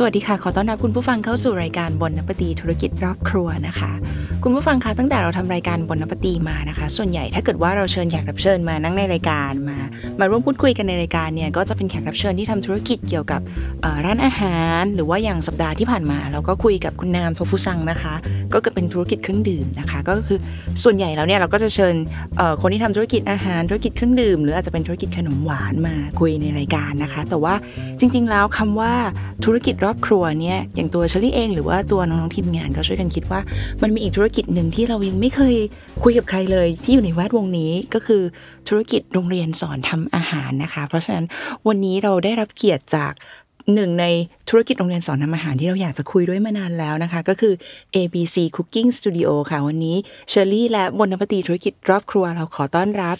สวัสดีค่ะ ขอต้อนรับคุณผู้ฟังเข้าสู่รายการบนนปตีธุรกิจรอบครัวนะคะ คุณผู้ฟังคะตั้งแต่เราทำรายการบนนปตีมานะคะ ส่วนใหญ่ถ้าเกิดว่าเราเชิญแขกรับเชิญมานั่งในรายการมา มาร่วมพูดคุยกันในรายการเนี่ยก็จะเป็นแขกรับเชิญที่ทำธุรกิจเกี่ยวกับร้านอาหาร หรือว่าอย่างสัปดาห์ที่ผ่านมา เราก็คุยกับคุณนามโทฟุซังนะคะ ก็เกิดเป็นธุรกิจเครื่องดื่มนะคะ ก็คือส่วนใหญ่แล้วเนี่ยเราก็จะเชิญคนที่ทำธุรกิจอาหารธุรกิจเครื่องดื่ม หรืออาจจะเป็นธุรกิจขนมหวานมาคุยในรายการนะคะ แต่ว่าจริง ๆ แล้วคำว่าธุรกิจรอบครัวเนี่ยอย่างตัวเชอรี่เองหรือว่าตัวน้องๆทีมงานก็ช่วยกันคิดว่า มันมีอีกธุรกิจหนึ่งที่เรายังไม่เคยคุยกับใครเลย ที่อยู่ในแวดวงนี้ก็คือธุรกิจโรงเรียนสอนทำอาหารนะคะ เพราะฉะนั้นวันนี้เราได้รับเกียรติจาก หนึ่งในธุรกิจโรงเรียนสอนทำอาหารที่เราอยากจะคุยด้วยมานานแล้วนะคะ ก็คือ ABC Cooking Studio ค่ะ วันนี้เชอรี่และบนนปตีธุรกิจรอบครัวเราขอต้อนรับ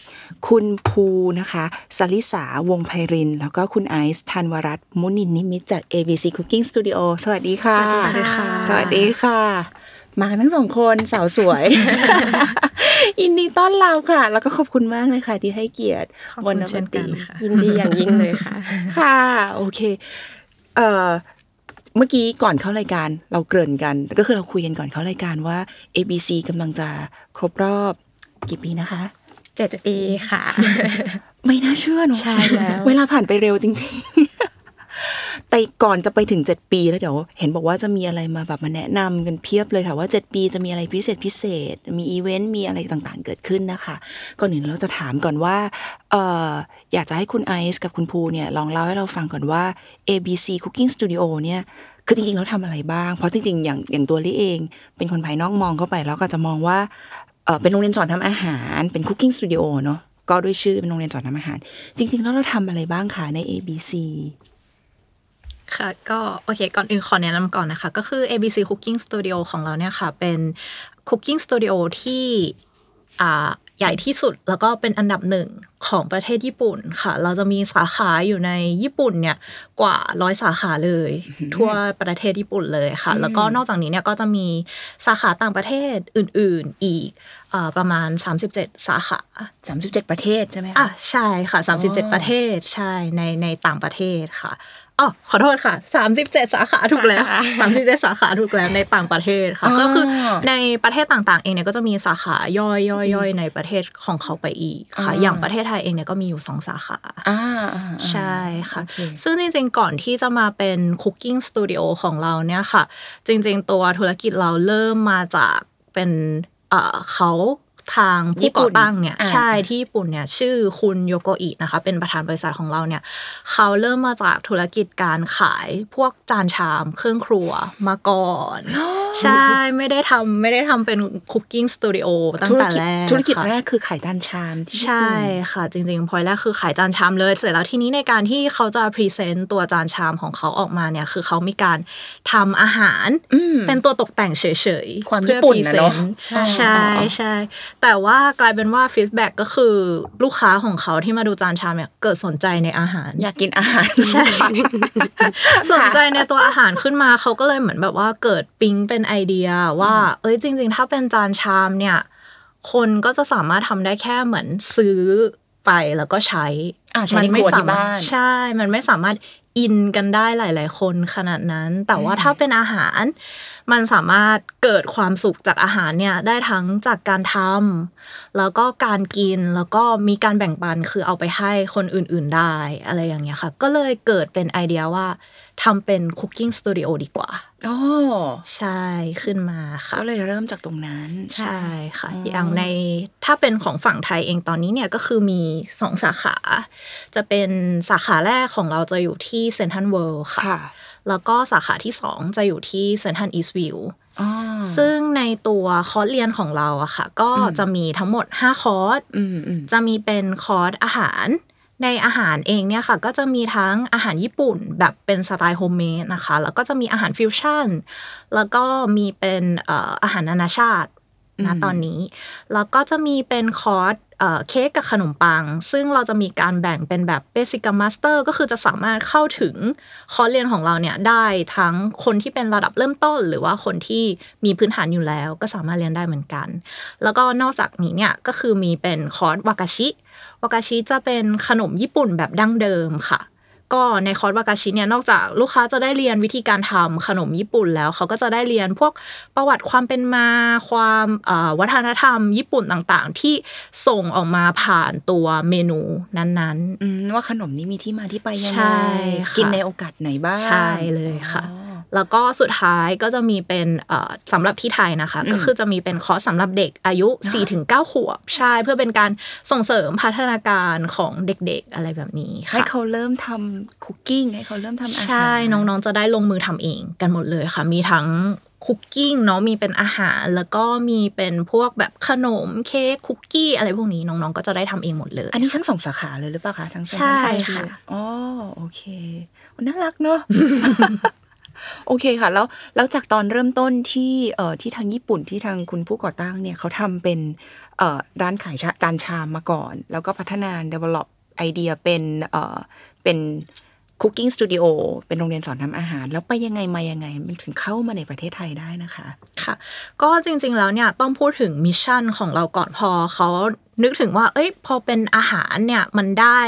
คุณภูนะคะสลิสาวงไพริน แล้วก็คุณไอซ์ธันวรัตน์มุนินนิมิตจาก ABC Cooking Studio สวัสดีค่ะ สวัสดีค่ะ สวัสดีค่ะ มากันทั้งสองคนสาวสวยยินดีต้อนรับค่ะ แล้วก็ขอบคุณมากเลยค่ะ ที่ให้เกียรติขอบคุณบนนเช่นปกัตีนค่ะยินดีอย่างยิ่งเลยค่ะ ค่ะ โอเค เอ่อเมื่อกี้ก่อนเข้ารายการเราเกริ่นกัน ก็คือเราคุยกันก่อนเข้ารายการว่า ABC กำลังจะครบรอบกี่ปีนะคะเจ็ดปีค่ะ ไม่น่าเชื่อเนอะใช่แล้ว เวลาผ่านไปเร็วจริงๆ แต่ก่อนจะไปถึง 7 ปีแล้วเดี๋ยวเห็นบอกว่าจะมีอะไรมาแบบมาแนะนำกันเพียบเลยค่ะว่า 7 ปีจะมีอะไรพิเศษพิเศษ มีอีเวนต์มีอะไรต่างๆ เกิดขึ้นนะคะ ก่อนอื่นเราจะถามก่อนว่าเอออยากจะให้คุณไอซ์กับคุณภูเนี่ยลองเล่าให้เราฟังก่อนว่า ABC Cooking Studio เนี่ยคือจริงๆเราทำอะไรบ้าง เพราะจริงๆ อย่างอย่างตัวลี่เอง เป็นคนภายนอกมองเข้าไปแล้วก็จะมองว่าเออเป็นโรงเรียนสอนทำอาหารเป็น Cooking Studio เนาะก็ด้วยชื่อเป็นโรงเรียนสอนทำอาหาร จริง ๆ แล้วเราทำอะไรบ้างคะใน ABC ค่ะก็โอเค ก่อนอื่นขอแนะนำก่อนนะคะ ก็คือ ABC Cooking Studio ของเราเนี่ยค่ะ เป็น Cooking Studio ที่อ่าใหญ่ที่สุดแล้วก็เป็นอันดับหนึ่งของประเทศญี่ปุ่นค่ะ เราจะมีสาขาอยู่ในญี่ปุ่นเนี่ยกว่าร้อยสาขาเลย ทั่วประเทศญี่ปุ่นเลยค่ะ แล้วก็นอกจากนี้เนี่ยก็จะมีสาขาต่างประเทศอื่น ๆอีกอ่าประมาณ 37 สาขา 37 ประเทศใช่ไหมคะอะใช่ค่ะอ๋อ37 ประเทศใช่ในในต่างประเทศค่ะ อ๋อขอโทษค่ะ 37 สาขาถูกแล้ว 37 สาขาถูกแล้วในต่างประเทศค่ะอ๋อก็คือในประเทศต่างๆ เองเนี่ยก็จะมีสาขาย่อยย่อยย่อยในประเทศของเขาไปอีกค่ะ อย่างประเทศไทยเองเนี่ยก็มีอยู่สองสาขาอ่าอ่าอ่าใช่ค่ะโอเคซึ่งจริงๆ ก่อนที่จะมาเป็นคุกกิ้งสตูดิโอของเราเนี่ยค่ะ จริงๆ ตัวธุรกิจเราเริ่มมาจากเป็นเอ่อเขา ทางญี่ผู้ปุ่ก่อนตั้งเนี่ยอ่าใช่ที่ญี่ปุ่นเนี่ยชื่อคุณโยโกอินะคะเป็นประธานบริษัทของเราเนี่ยเขาเริ่มมาจากธุรกิจการขายพวกจานชามเครื่องครัวมาก่อนใช่ไม่ได้ทำไม่ได้ทำเป็น cooking studio ตั้งธุรแต่กิจแรกธุรกิจค่ะแรกคือขายจานชามที่ญี่ปุ่นใช่ค่ะ จริงๆพอยแรกคือขายจานชามเลยเสร็จแล้วทีนี้ในการที่เขาจะ present ตัวจานชามของเขาออกมาเนี่ยคือเขามีการทำอาหารอืมเป็นตัวตกแต่งเฉยๆความเพื่อญี่ปุ่นพรีนะเซเนอะนต์ใช่ใช่ใช่แต่ว่ากลายเป็นว่าฟีดแบ็กก็คือลูกค้าของเขาที่มาดูจานชามเนี่ยเกิดสนใจในอาหาร อยากกินอาหารใช่สนใจในตัวอาหารขึ้นมาเขาก็เลยเหมือนแบบว่าเกิดปิ๊งเป็นไอเดียว่า เอ้ยจริง ๆ ถ้าเป็นจานชามเนี่ย คนก็จะสามารถทำได้แค่เหมือนซื้อไปแล้วก็ใช้อ่าใช้ในครัวที่บ้านใช่ มันไม่สามารถอินกันได้หลาย ๆ คนขนาดนั้น แต่ว่าถ้าเป็นอาหาร มันสามารถเกิดความสุขจากอาหารเนี่ยได้ทั้งจากการทำแล้วก็การกินแล้วก็มีการแบ่งปันคือเอาไปให้คนอื่น ๆได้อะไรอย่างเงี้ยค่ะ ก็เลยเกิดเป็นไอเดียว่าทำเป็น cooking studio ดีกว่าอ๋อใช่ขึ้นมาค่ะก็เลยเริ่มจากตรงนั้น ใช่ค่ะอ๋อออย่างในถ้าเป็นของฝั่งไทยเองตอนนี้เนี่ยก็คือมีสองสาขา จะเป็นสาขาแรกของเราจะอยู่ที่เซนทันเวิลด์ค่ะค่ะ แล้วก็สาขาที่สองจะอยู่ที่ Central Eastville อ๋อซึ่งในตัวคอร์สเรียนของเราอะค่ะ ก็จะมีทั้งหมด 5 คอร์สอืมอืมจะมีเป็นคอร์สอาหาร ในอาหารเองเนี่ยค่ะ ก็จะมีทั้งอาหารญี่ปุ่นแบบเป็นสไตล์ homemade นะคะ แล้วก็จะมีอาหารฟิวชั่น แล้วก็มีเป็นเอ่ออาหารนานาชาตินะตอนนี้ แล้วก็จะมีเป็นคอร์ส เค้กกับขนมปัง ซึ่งเราจะมีการแบ่งเป็นแบบ basic กับ master ก็คือจะสามารถเข้าถึงคอร์สเรียนของเราเนี่ยได้ทั้งคนที่เป็นระดับเริ่มต้น หรือว่าคนที่มีพื้นฐานอยู่แล้ว ก็สามารถเรียนได้เหมือนกัน แล้วก็นอกจากนี้เนี่ยก็คือมีเป็นคอร์สวากาชิวากาชิจะเป็นขนมญี่ปุ่นแบบดั้งเดิมค่ะ ก็ในคอร์สวากาชิเนี่ยนอกจากลูกค้าจะได้เรียนวิธีการทำขนมญี่ปุ่นแล้ว เขาก็จะได้เรียนพวกประวัติความเป็นมา ความเอ่อวัฒนธรรม ญี่ปุ่นต่างๆ ที่ส่งออกมาผ่านตัวเมนูนั้นอืมว่าขนมนี้มีที่มาที่ไปยังใช่ไงค่ะกินในโอกาสไหนบ้างใช่เลยค่ะอ๋อๆ แล้วก็สุดท้ายก็จะมีเป็นเอ่อสำหรับที่ไทยนะคะ ก็คือจะมีเป็นคอร์สสำหรับเด็กอายุ 4-9 ขวบใช่เพื่อเป็นการส่งเสริมพัฒนาการของเด็กๆ อะไรแบบนี้ค่ะให้เขาเริ่มทำคุกกิ้งให้เขาเริ่มทำอาหารใช่น้องๆจะได้ลงมือทำเองกันหมดเลยค่ะ มีทั้งคุกกิ้งเนาะมีเป็นอาหาร แล้วก็มีเป็นพวกแบบขนมเค้กคุกกี้อะไรพวกนี้น้องๆ ก็จะได้ทำเองหมดเลย อันนี้ทั้งสองสาขาเลยหรือเปล่าคะทั้งใช่ทั้งค่ะอ๋อโอเคน่ารักเนอะ โอเคค่ะ แล้วแล้วจากตอนเริ่มต้นที่เอ่อที่ทางญี่ปุ่นที่ทางคุณผู้ก่อตั้งเนี่ยเขาทำเป็นเอ่อร้านขายชาจานชามมาก่อน แล้วก็พัฒนา develop ไอเดียเป็นเอ่อเป็น cooking studio เป็นโรงเรียนสอนทำอาหาร แล้วไปยังไงมายังไง มันถึงเข้ามาในประเทศไทยได้นะคะค่ะ ก็จริงๆแล้วเนี่ยต้องพูดถึง mission ของเราก่อนพอเขานึกถึงว่า เอ้ยพอเป็นอาหารเนี่ยมันได้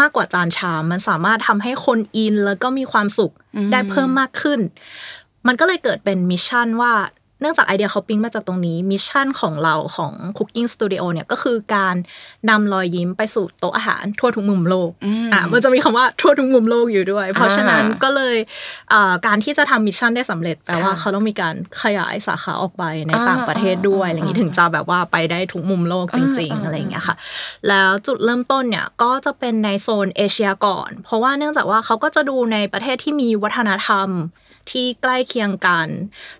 มากกว่าจานชาม มันสามารถทำให้คนอินแล้วก็มีความสุขได้เพิ่มมากขึ้น มันก็เลยเกิดเป็น mission ว่า เนื่องจากไอเดียเขาปิ้งมาจากตรงนี้ mission ของเราของ Cooking Studio เนี่ยก็คือการนำรอยยิ้มไปสู่โต๊ะอาหารทั่วทุกมุมโลกอะมันจะมีคำว่าทั่วทุกมุมโลกอยู่ด้วย เพราะฉะนั้นก็เลยอ่าการที่จะทำ mission ได้สำเร็จแปลว่าค่ะเขาต้องมีการขยายสาขาออกไปในอ่าต่างประเทศด้วยอ่าอะไรอย่างนี้ถึงจะแบบว่าไปได้ทุกมุมโลกจริงอ่าๆอะไรอย่างเงี้ยค่ะ แล้วจุดเริ่มต้นเนี่ยก็จะเป็นในโซนเอเชียก่อน เพราะว่าเนื่องจากว่าเขาก็จะดูในประเทศที่มีวัฒนธรรม ที่ใกล้เคียงกัน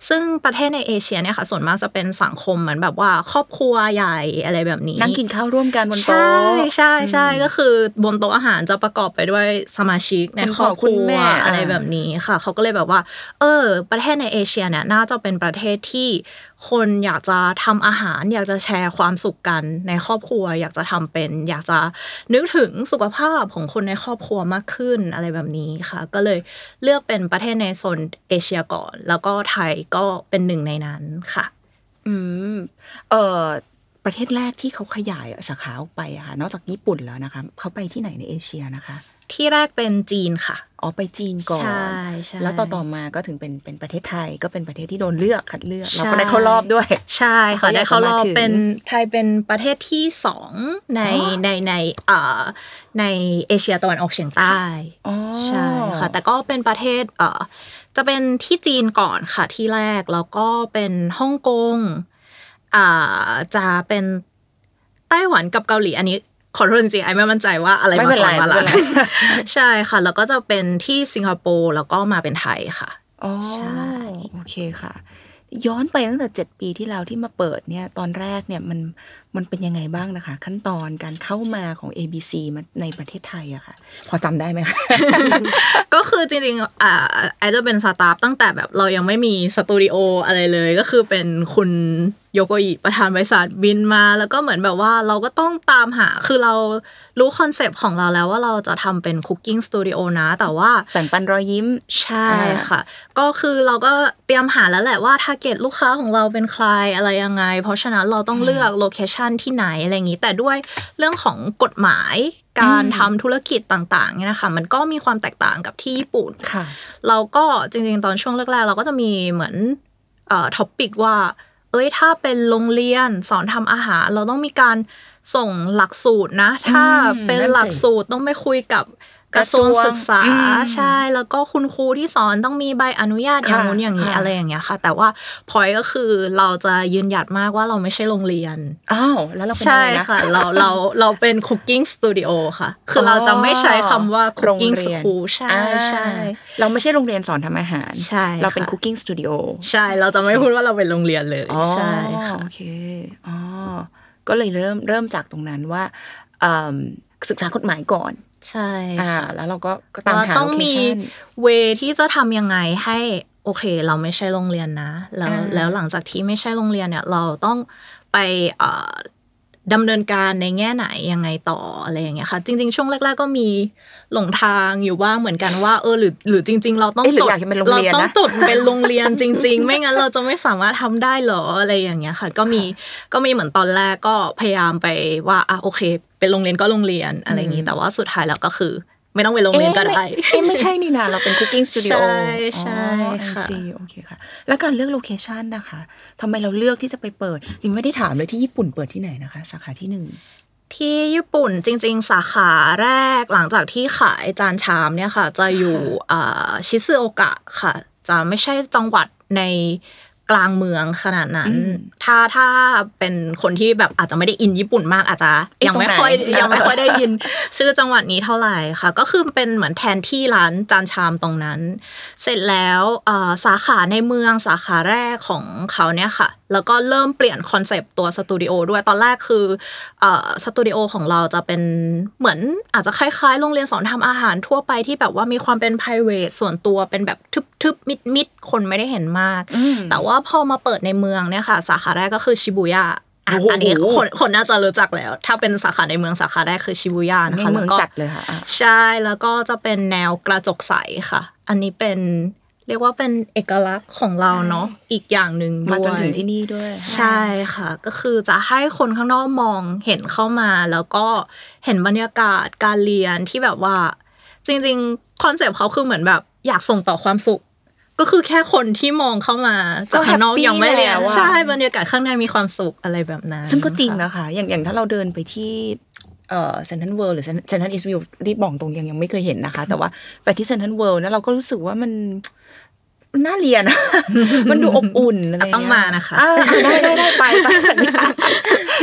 ซึ่งประเทศในเอเชียเนี่ยค่ะ ส่วนมากจะเป็นสังคมเหมือนแบบว่า ครอบครัวใหญ่อะไรแบบนี้ นั่งกินข้าวร่วมกันบนใช่โต๊ะใช่ใช่ก็คือบนโต๊ะอาหารจะประกอบไปด้วยสมาชิกในคุณครอบพ่อคคุณรัวแม่อะไรอ่าแบบนี้ค่ะ เขาก็เลยแบบว่า เออ ประเทศในเอเชียเนี่ยน่าจะเป็นประเทศที่คนอยากจะทำอาหาร อยากจะแชร์ความสุขกันในครอบครัว อยากจะทำเป็น อยากจะนึกถึงสุขภาพของคนในครอบครัวมากขึ้นอะไรแบบนี้ค่ะ ก็เลยเลือกเป็นประเทศในโซนเอเชียก่อน แล้วก็ไทยก็เป็นหนึ่งในนั้นค่ะ อืม เอ่อประเทศแรกที่เขาขยายสาขาออกไปอะค่ะนอกจากญี่ปุ่นแล้วนะคะเขาไปที่ไหนในเอเชียนะคะ ที่แรกเป็นจีนค่ะ อ๋อไปจีนก่อน ใช่ใช่แล้วต่อต่อมาก็ถึงเป็นเป็นประเทศไทย ก็เป็นประเทศที่โดนเลือกคัดเลือกใช่เราก็ได้เข้ารอบด้วย ใช่ค่ะเขาอยากได้เข้ารอบจะมาถึงเป็นไทยเป็นประเทศที่สองในอ๋อในในเอ่อในเอเชียตะวันออกเฉียงใต้อ๋อใช่ค่ะแต่ก็เป็นประเทศเอ่อจะเป็นที่จีนก่อนค่ะที่แรกแล้วก็เป็นฮ่องกงอ่าจะเป็นไต้หวันกับเกาหลีอันนี้ ขอโทษจริงๆไอ้ไม่มั่นใจว่าอะไรไม่มาเป็นก่ไรอนมาหลังไม่เป็นไรใช่ค่ะ แล้วก็จะเป็นที่สิงคโปร์แล้วก็มาเป็นไทยค่ะอ๋อใช่โอเคค่ะ ย้อนไปตั้งแต่เจ็ดปีที่แล้วที่มาเปิดเนี่ย ตอนแรกเนี่ยมันมันเป็นยังไงบ้างนะคะ ขั้นตอนการเข้ามาของ ABC มาในประเทศไทยอะค่ะ พอจำได้ไหมคะก็คือจริงๆอ่าไอจะเป็น staff ตั้งแต่แบบเรายังไม่มีสตูดิโออะไรเลยก็คือเป็นคุณ โยโกอิประธานบริษัทบินมา แล้วก็เหมือนแบบว่าเราก็ต้องตามหา คือเรารู้ concept ของเราแล้วว่าเราจะทำเป็น cooking studio นะ แต่ว่าแบ่งปันรอยยิ้มใช่ค่ะ ก็คือเราก็เตรียมหาแล้วแหละว่า target ลูกค้าของเราเป็นใครอะไรยังไง เพราะฉะนั้นเราต้องเลือก location ที่ไหนอะไรอย่างนี้ แต่ด้วยเรื่องของกฎหมายการทำธุรกิจต่างๆเนี่ยนะคะมันก็มีความแตกต่างกับที่ญี่ปุ่นค่ะ เราก็จริงๆ ตอนช่วงแรกๆ เราก็จะมีเหมือนเอ่อ topic ว่า เอ้ยถ้าเป็นโรงเรียนสอนทำอาหาร เราต้องมีการส่งหลักสูตรนะ ถ้าเป็นนั่นสิหลักสูตรต้องไปคุยกับ กระทรวงศึกษาอืมใช่ แล้วก็คุณครูที่สอนต้องมีใบอนุญาตอย่างค่ะนู้นอย่างนี้ค่ะอะไรอย่างเงี้ยค่ะ แต่ว่าพอยก็คือเราจะยืนหยัดมากว่าเราไม่ใช่โรงเรียนอ้าวแล้วเราเป็นใช่อะไรนะค่ะ เราเราเราเป็นคุกกิ้งสตูดิโอค่ะ คือเราจะไม่ใช้คำว่าคุกกิ้งโรงสเรียนคูลใช่อ่าใช่เราไม่ใช่โรงเรียนสอนทำอาหารใช่เราเป็นค่ะคุกกิ้งสตูดิโอใช่ เราจะไม่พูดว่าเราเป็นโรงเรียนเลยอ๋อใช่ค่ะโอเคอ๋อก็เลยเริ่มเริ่มจากตรงนั้นว่าเอิ่มศึกษากฎหมายก่อน ใช่อ่าค่ะแล้วเราก็ก็ตามว่าหาต้อโลงเคมีชั่นเวที่จะทำยังไงให้โอเค เราไม่ใช่โรงเรียนนะ แล้วอ่าแล้วหลังจากที่ไม่ใช่โรงเรียนเนี่ย เราต้องไปเอ่อ ดำเนินการในแง่ไหนยังไงต่ออะไรอย่างเงี้ยค่ะ จริง ๆ ช่วงแรก ๆ ก็มีหลงทางอยู่บ้างเหมือนกันว่าเออหรือหรือจริง ๆ เราต้องเอ๊ะหรืจอดอยากให้เป็นโรงเรียนนะต้องจดเป็นโรงเรียนจริง ๆ ไม่งั้นเราจะไม่สามารถทำได้เหรออะไรอย่างเงี้ยค่ะ ก็มีก็มีเหมือนตอนแรกก็พยายามไปว่าอะโอเค เป็นโรงเรียนก็โรงเรียนอะไรอย่างงี้แต่ว่าสุดท้ายแล้วก็คือ ไม่ต้องเป็นโรงเรียนก็ได้เอ๊ะไม่ใช่นี่นะเราเป็น cooking studio ใช่ใช่ค่ะโอเคค่ะ แล้วการเลือก location นะคะทำไมเราเลือกที่จะไปเปิดจริงไม่ได้ถามเลยที่ญี่ปุ่นเปิดที่ไหนนะคะ สาขาที่หนึ่งที่ญี่ปุ่นจริง ๆ สาขาแรกหลังจากที่ขายจานชามเนี่ยค่ะ จะอยู่อ่าชิซึโอกะค่ะ จะไม่ใช่จังหวัดใน กลางเมืองขนาดนั้น ถ้าถ้าเป็นคนที่แบบอาจจะไม่ได้อินญี่ปุ่นมากอาจจะเอ๊ะยังไม่ตรงไหนค่อยยังไม่ค่อยได้ยิน ชื่อจังหวัดนี้เท่าไหร่ค่ะ ก็คือเป็นเหมือนแทนที่ร้านจานชามตรงนั้น เสร็จแล้วอ่าสาขาในเมืองสาขาแรกของเขาเนี่ยค่ะ แล้วก็เริ่มเปลี่ยนคอนเซปต์ตัวสตูดิโอด้วยตอนแรกคืออ่าสตูดิโอของเราจะเป็นเหมือนอาจจะคล้ายๆ โรงเรียนสอนทำอาหารทั่วไปที่แบบว่ามีความเป็น p r i v a t ส่วนตัวเป็นแบบทึบๆมิดๆ คนไม่ได้เห็นมาก แต่ว่าพอมาเปิดในเมืองเนี่ยค่ะ สาขาแรกก็คือชิบูย่าอะโอ้โหอันนี้คนคนน่าจะรู้จักแล้ว ถ้าเป็นสาขาในเมืองสาขาแรกคือชิบูย่านะในคะเมืองแล้วก็จัดเลยค่ะอะใช่แล้วก็จะเป็นแนวกระจกใสค่ะ อันนี้เป็นเรียกว่าเป็นเอกลักษณ์ของเราเนาะอีกอย่างหนึ่งด้วยมาจนถึงที่นี่ด้วย ใช่ค่ะ ก็คือจะให้คนข้างนอกมองเห็นเข้ามา แล้วก็เห็นบรรยากาศการเรียนที่แบบว่า จริง ๆ คอนเซปต์เขาคือเหมือนแบบอยากส่งต่อความสุข ก็คือแค่คนที่มองเข้ามาจากข้างนอกก็แฮปปี้ยังไม่เรียนแล้วอะใช่บรรยากาศข้างในมีความสุขอะไรแบบนั้น ซึ่งก็จริงค่ะนะคะ อย่างอย่างถ้าเราเดินไปที่เอ่อเซนทันเวิลด์หรือ Central Eastville รีบบอกตรงยังยังไม่เคยเห็นนะคะ แต่ว่าไปที่เซนทันเวิลด์นะเราก็รู้สึกว่ามันมันน่าเรียนอะมันดูอบอุ่นอะไรย่เยต้องมานะคะอ่ได้ได้ได้ไปไปสัญญา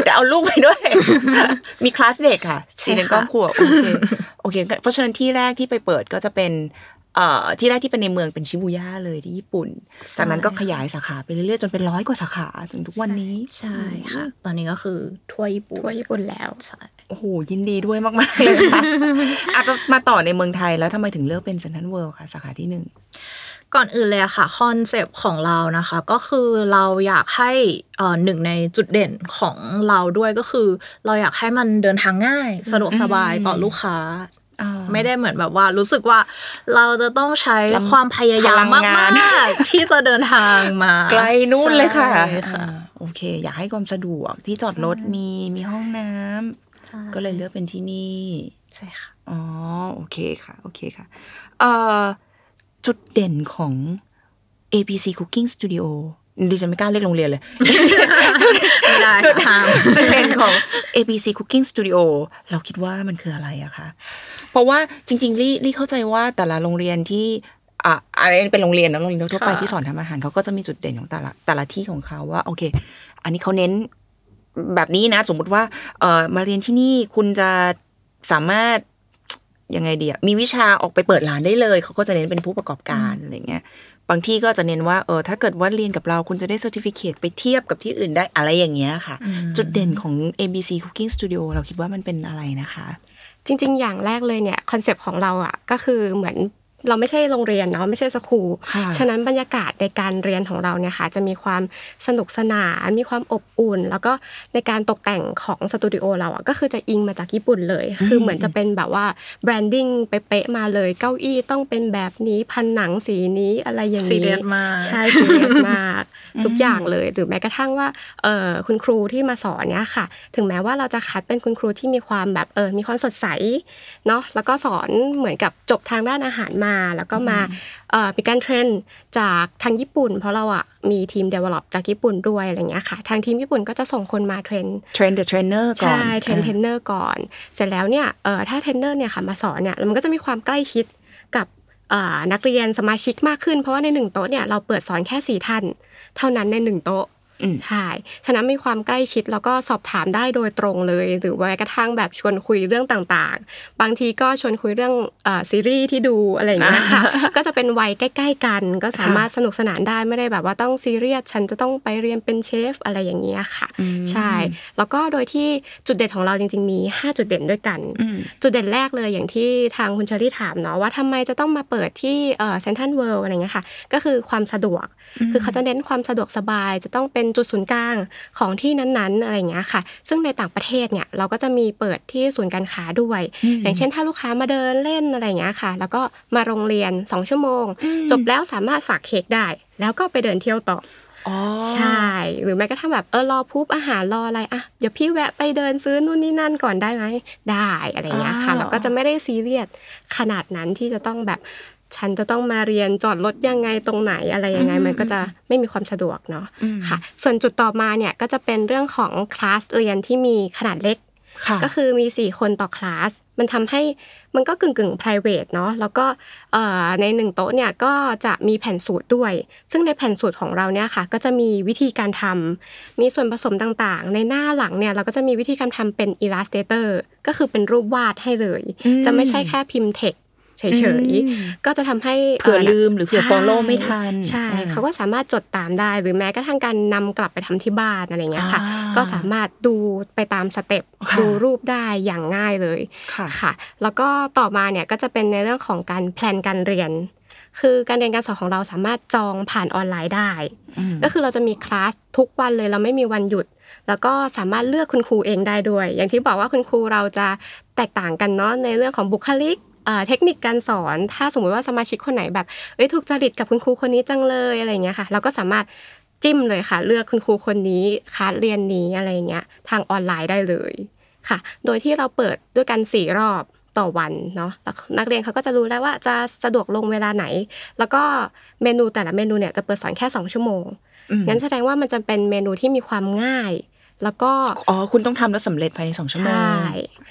เดี๋ยวเอาลูกไปด้วย มีคลาสเด็กค่ะใช่สี่เดือนค่ะก็ขวบโอเคโอเค เพราะฉะนั้นที่แรกที่ไปเปิดก็จะเป็นเอ่อ ที่แรกที่เป็นในเมืองเป็นชิบูย่าเลยที่ญี่ปุ่น จากนั้นก็ขยายสาขาไปเรื่อยๆจนเป็นร้อยกว่าสาขาถึงทุกวันนี้ ใช่ค่ะ ตอนนี้ก็คือทั่วญี่ปุ่น ทั่วญี่ปุ่นแล้วใช่โอ้โห ยินดีด้วยมาก ๆ เลยค่ะอาจจะมาต่อในเมืองไทยแล้วทำไมถึงเลือกเป็นเซนทรัลเวิลด์ค่ะ สาขาที่หนึ่ง ก่อนอื่นเลยอะค่ะคอนเซปต์ของเรานะคะ ก็คือเราอยากให้เอ่อหนึ่งในจุดเด่นของเราด้วยก็คือ เราอยากให้มันเดินทางง่าย สะดวกสบายต่อลูกค้า ไม่ได้เหมือนแบบว่า รู้สึกว่าเราจะต้องใช้ลำความพยายามพลังมางานกๆที่จะเดินทางมา ไกลนู่นเลยค่ะใช่ค่ะอ่าโอเค อยากให้ความสะดวกที่จอดรถมีมีห้องน้ำใช่ก็เลยเลือกเป็นที่นี่ใช่ค่ะอ๋อโอเคค่ะโอเคค่ะเอ่อจุดเด่นของ APC Cooking Studio ดิฉันไม่กล้าเรียกโรงเรียนเลยไม่ได้จุดค่ะห้ามจุดเด่นของ ABC Cooking Studio เราคิดว่ามันคืออะไรอะคะเพราะว่าจริงๆลี่ลี่เข้าใจว่าแต่ละโรงเรียนที่อะอันนี้เป็นโรงเรียนนะโรงเรียนทั่วไปค่ะที่สอนทำอาหารเขาก็จะมีจุดเด่นของแต่ละแต่ละที่ของเขาว่าโอเค อันนี้เขาเน้นแบบนี้นะ สมมุติว่าเออมาเรียนที่นี่คุณจะสามารถยังไงดีอะมีวิชาออกไปเปิดร้านได้เลย เขาก็จะเน้นเป็นผู้ประกอบการอะไรเงี้ยบางที่ก็จะเน้นว่าเออถ้าเกิดว่าเรียนกับเราคุณจะได้ certificate ไปเทียบกับที่อื่นได้อะไรอย่างเงี้ยค่ะ จุดเด่นของ ABC Cooking Studio เราคิดว่ามันเป็นอะไรนะคะ จริง ๆ อย่างแรกเลยเนี่ยคอนเซปต์ของเราอะก็คือเหมือน เราไม่ใช่โรงเรียนเนาะไม่ใช่ school ค่ะฉะนั้นบรรยากาศในการเรียนของเราเนี่ยค่ะจะมีความสนุกสนานมีความอบอุ่น แล้วก็ในการตกแต่งของสตูดิโอเราอะก็คือจะอิงมาจากญี่ปุ่นเลย คือเหมือนจะเป็นแบบว่า branding เป๊ะๆมาเลยเก้าอี้ต้องเป็นแบบนี้พันหนังสีนี้อะไรอย่างนี้ serious มากใช่ซีเรียสมากทุกอย่างเลยหรือแม้กระทั่งว่าเออคุณครูที่มาสอนเนี่ยค่ะ ถึงแม้ว่าเราจะคัดเป็นคุณครูที่มีความแบบเออมีความสดใสเนาะแล้วก็สอนเหมือนกับจบทางด้านอาหารมาแล้วก็มาเออมีการ train จากทางญี่ปุ่น เพราะเราอะมีทีม develop จากญี่ปุ่นด้วยอะไรเงี้ยค่ะ ทางทีมญี่ปุ่นก็จะส่งคนมา train train the trainer ก่อนใช่ train trainer ก่อน เสร็จแล้วเนี่ยเออถ้าเทรนเนอร์เนี่ยค่ะมาสอนเนี่ยมันก็จะมีความใกล้ชิดกับเอ่อนักเรียนสมาชิกมากขึ้น เพราะว่าในหนึ่งโต๊ะเนี่ยเราเปิดสอนแค่สี่ท่าน เท่านั้นในหนึ่งโต๊ะอืม ใช่ฉะนั้นมีความใกล้ชิดแล้วก็สอบถามได้โดยตรงเลย หรือแม้กระทั่งแบบชวนคุยเรื่องต่างๆ บางทีก็ชวนคุยเรื่องเอ่อซีรีส์ที่ดูอะไรอย่างเงี้ยค่ะก็จะเป็นวัยใกล้ ๆ กัน ก็สามารถสนุกสนานได้ไม่ได้แบบว่าต้องซีเรียสฉันจะต้องไปเรียนเป็นเชฟอะไรอย่างเงี้ยค่ะ ใช่ แล้วก็โดยที่จุดเด่นของเราจริง ๆ มี 5 จุดเด่นด้วยกัน จุดเด่นแรกเลยอย่างที่ทางคุณเชอรี่ถามเนาะว่าทำไมจะต้องมาเปิดที่เซ็นทรัลเวิลด์อะไรเงี้ยค่ะ ก็คือความสะดวก คือเขาจะเน้นความสะดวกสบายจะต้องเป็นเป็นจุดศูนย์กลางของที่นั้นๆอะไรอย่างเงี้ยค่ะ ซึ่งในต่างประเทศเนี่ยเราก็จะมีเปิดที่ศูนย์การค้าด้วย อย่างเช่นถ้าลูกค้ามาเดินเล่นอะไรอย่างเงี้ยค่ะ แล้วก็มาโรงเรียน 2 ชั่วโมง จบแล้วสามารถฝากเค้กได้ แล้วก็ไปเดินเที่ยวต่ออ๋อใช่ หรือแม้กระทั่งแบบเออรอพุบอาหารรออะไรอะเดี๋ยวพี่แวะไปเดินซื้อนู่นนี่นั่นก่อนได้ไหมได้อะไรเงี้ยค่ะอ๋อเราก็จะไม่ได้ซีเรียสขนาดนั้นที่จะต้องแบบ ฉันจะต้องมาเรียนจอดรถยังไงตรงไหนอะไรยังไง มันก็จะไม่มีความสะดวกเนาะค่ะ ส่วนจุดต่อมาเนี่ยก็จะเป็นเรื่องของคลาสเรียนที่มีขนาดเล็กค่ะก็คือมี 4 คนต่อคลาส มันทำให้มันก็กึ่งกึ่ง private เนาะ แล้วก็เอ่อในหนึ่งโต๊ะเนี่ยก็จะมีแผ่นสูตรด้วย ซึ่งในแผ่นสูตรของเราเนี่ยค่ะ ก็จะมีวิธีการทมีส่วนผสมต่างๆ ในหน้าหลังเนี่ยเราก็จะมีวิธีการทำเป็น Illustrator ก็คือเป็นรูปวาดให้เลยอืมจะไม่ใช่แค่พิมพ์เท็ก เฉยๆ ก็จะทำให้เผื่อลืมหรือเผื่อใช่ follow ไม่ทัน ใช่อ่าเขาก็สามารถจดตามได้ หรือแม้กระทั่งการนำกลับไปทำที่บ้านอะไรเงี้ยค่ะอ่าก็สามารถดูไปตาม step ค่ะดูรูปได้อย่างง่ายเลยค่ะค่ะ แล้วก็ต่อมาเนี่ยก็จะเป็นในเรื่องของการ plan การเรียนคือการเรียนการสอนของเราสามารถจองผ่านออนไลน์ได้อืมก็คือเราจะมีคลาสทุกวันเลยเราไม่มีวันหยุด แล้วก็สามารถเลือกคุณครูเองได้ด้วย อย่างที่บอกว่าคุณครูเราจะแตกต่างกันเนาะในเรื่องของบุคลิก เอ่อเทคนิคการสอน ถ้าสมมุติว่าสมาชิกคนไหนแบบเอ้ยถูกจริตกับคุณครูคนนี้จังเลยอะไรอย่างเงี้ยค่ะ เราก็สามารถจิ้มเลยค่ะ เลือกคุณครูคนนี้คลาสเรียนนี้อะไรอย่างเงี้ยทางออนไลน์ได้เลยค่ะ โดยที่เราเปิดด้วยกันสี่รอบต่อวันเนาะแล้วนักเรียนเขาก็จะรู้แล้วว่าจะสะดวกลงเวลาไหน แล้วก็เมนูแต่ละเมนูเนี่ยจะเปิดสอนแค่สองชั่วโมงอืมงั้นแสดงว่ามันจะเป็นเมนูที่มีความง่าย แล้วก็อ๋อคุณต้องทำแล้วสำเร็จภายในสองชั่วโมงใช่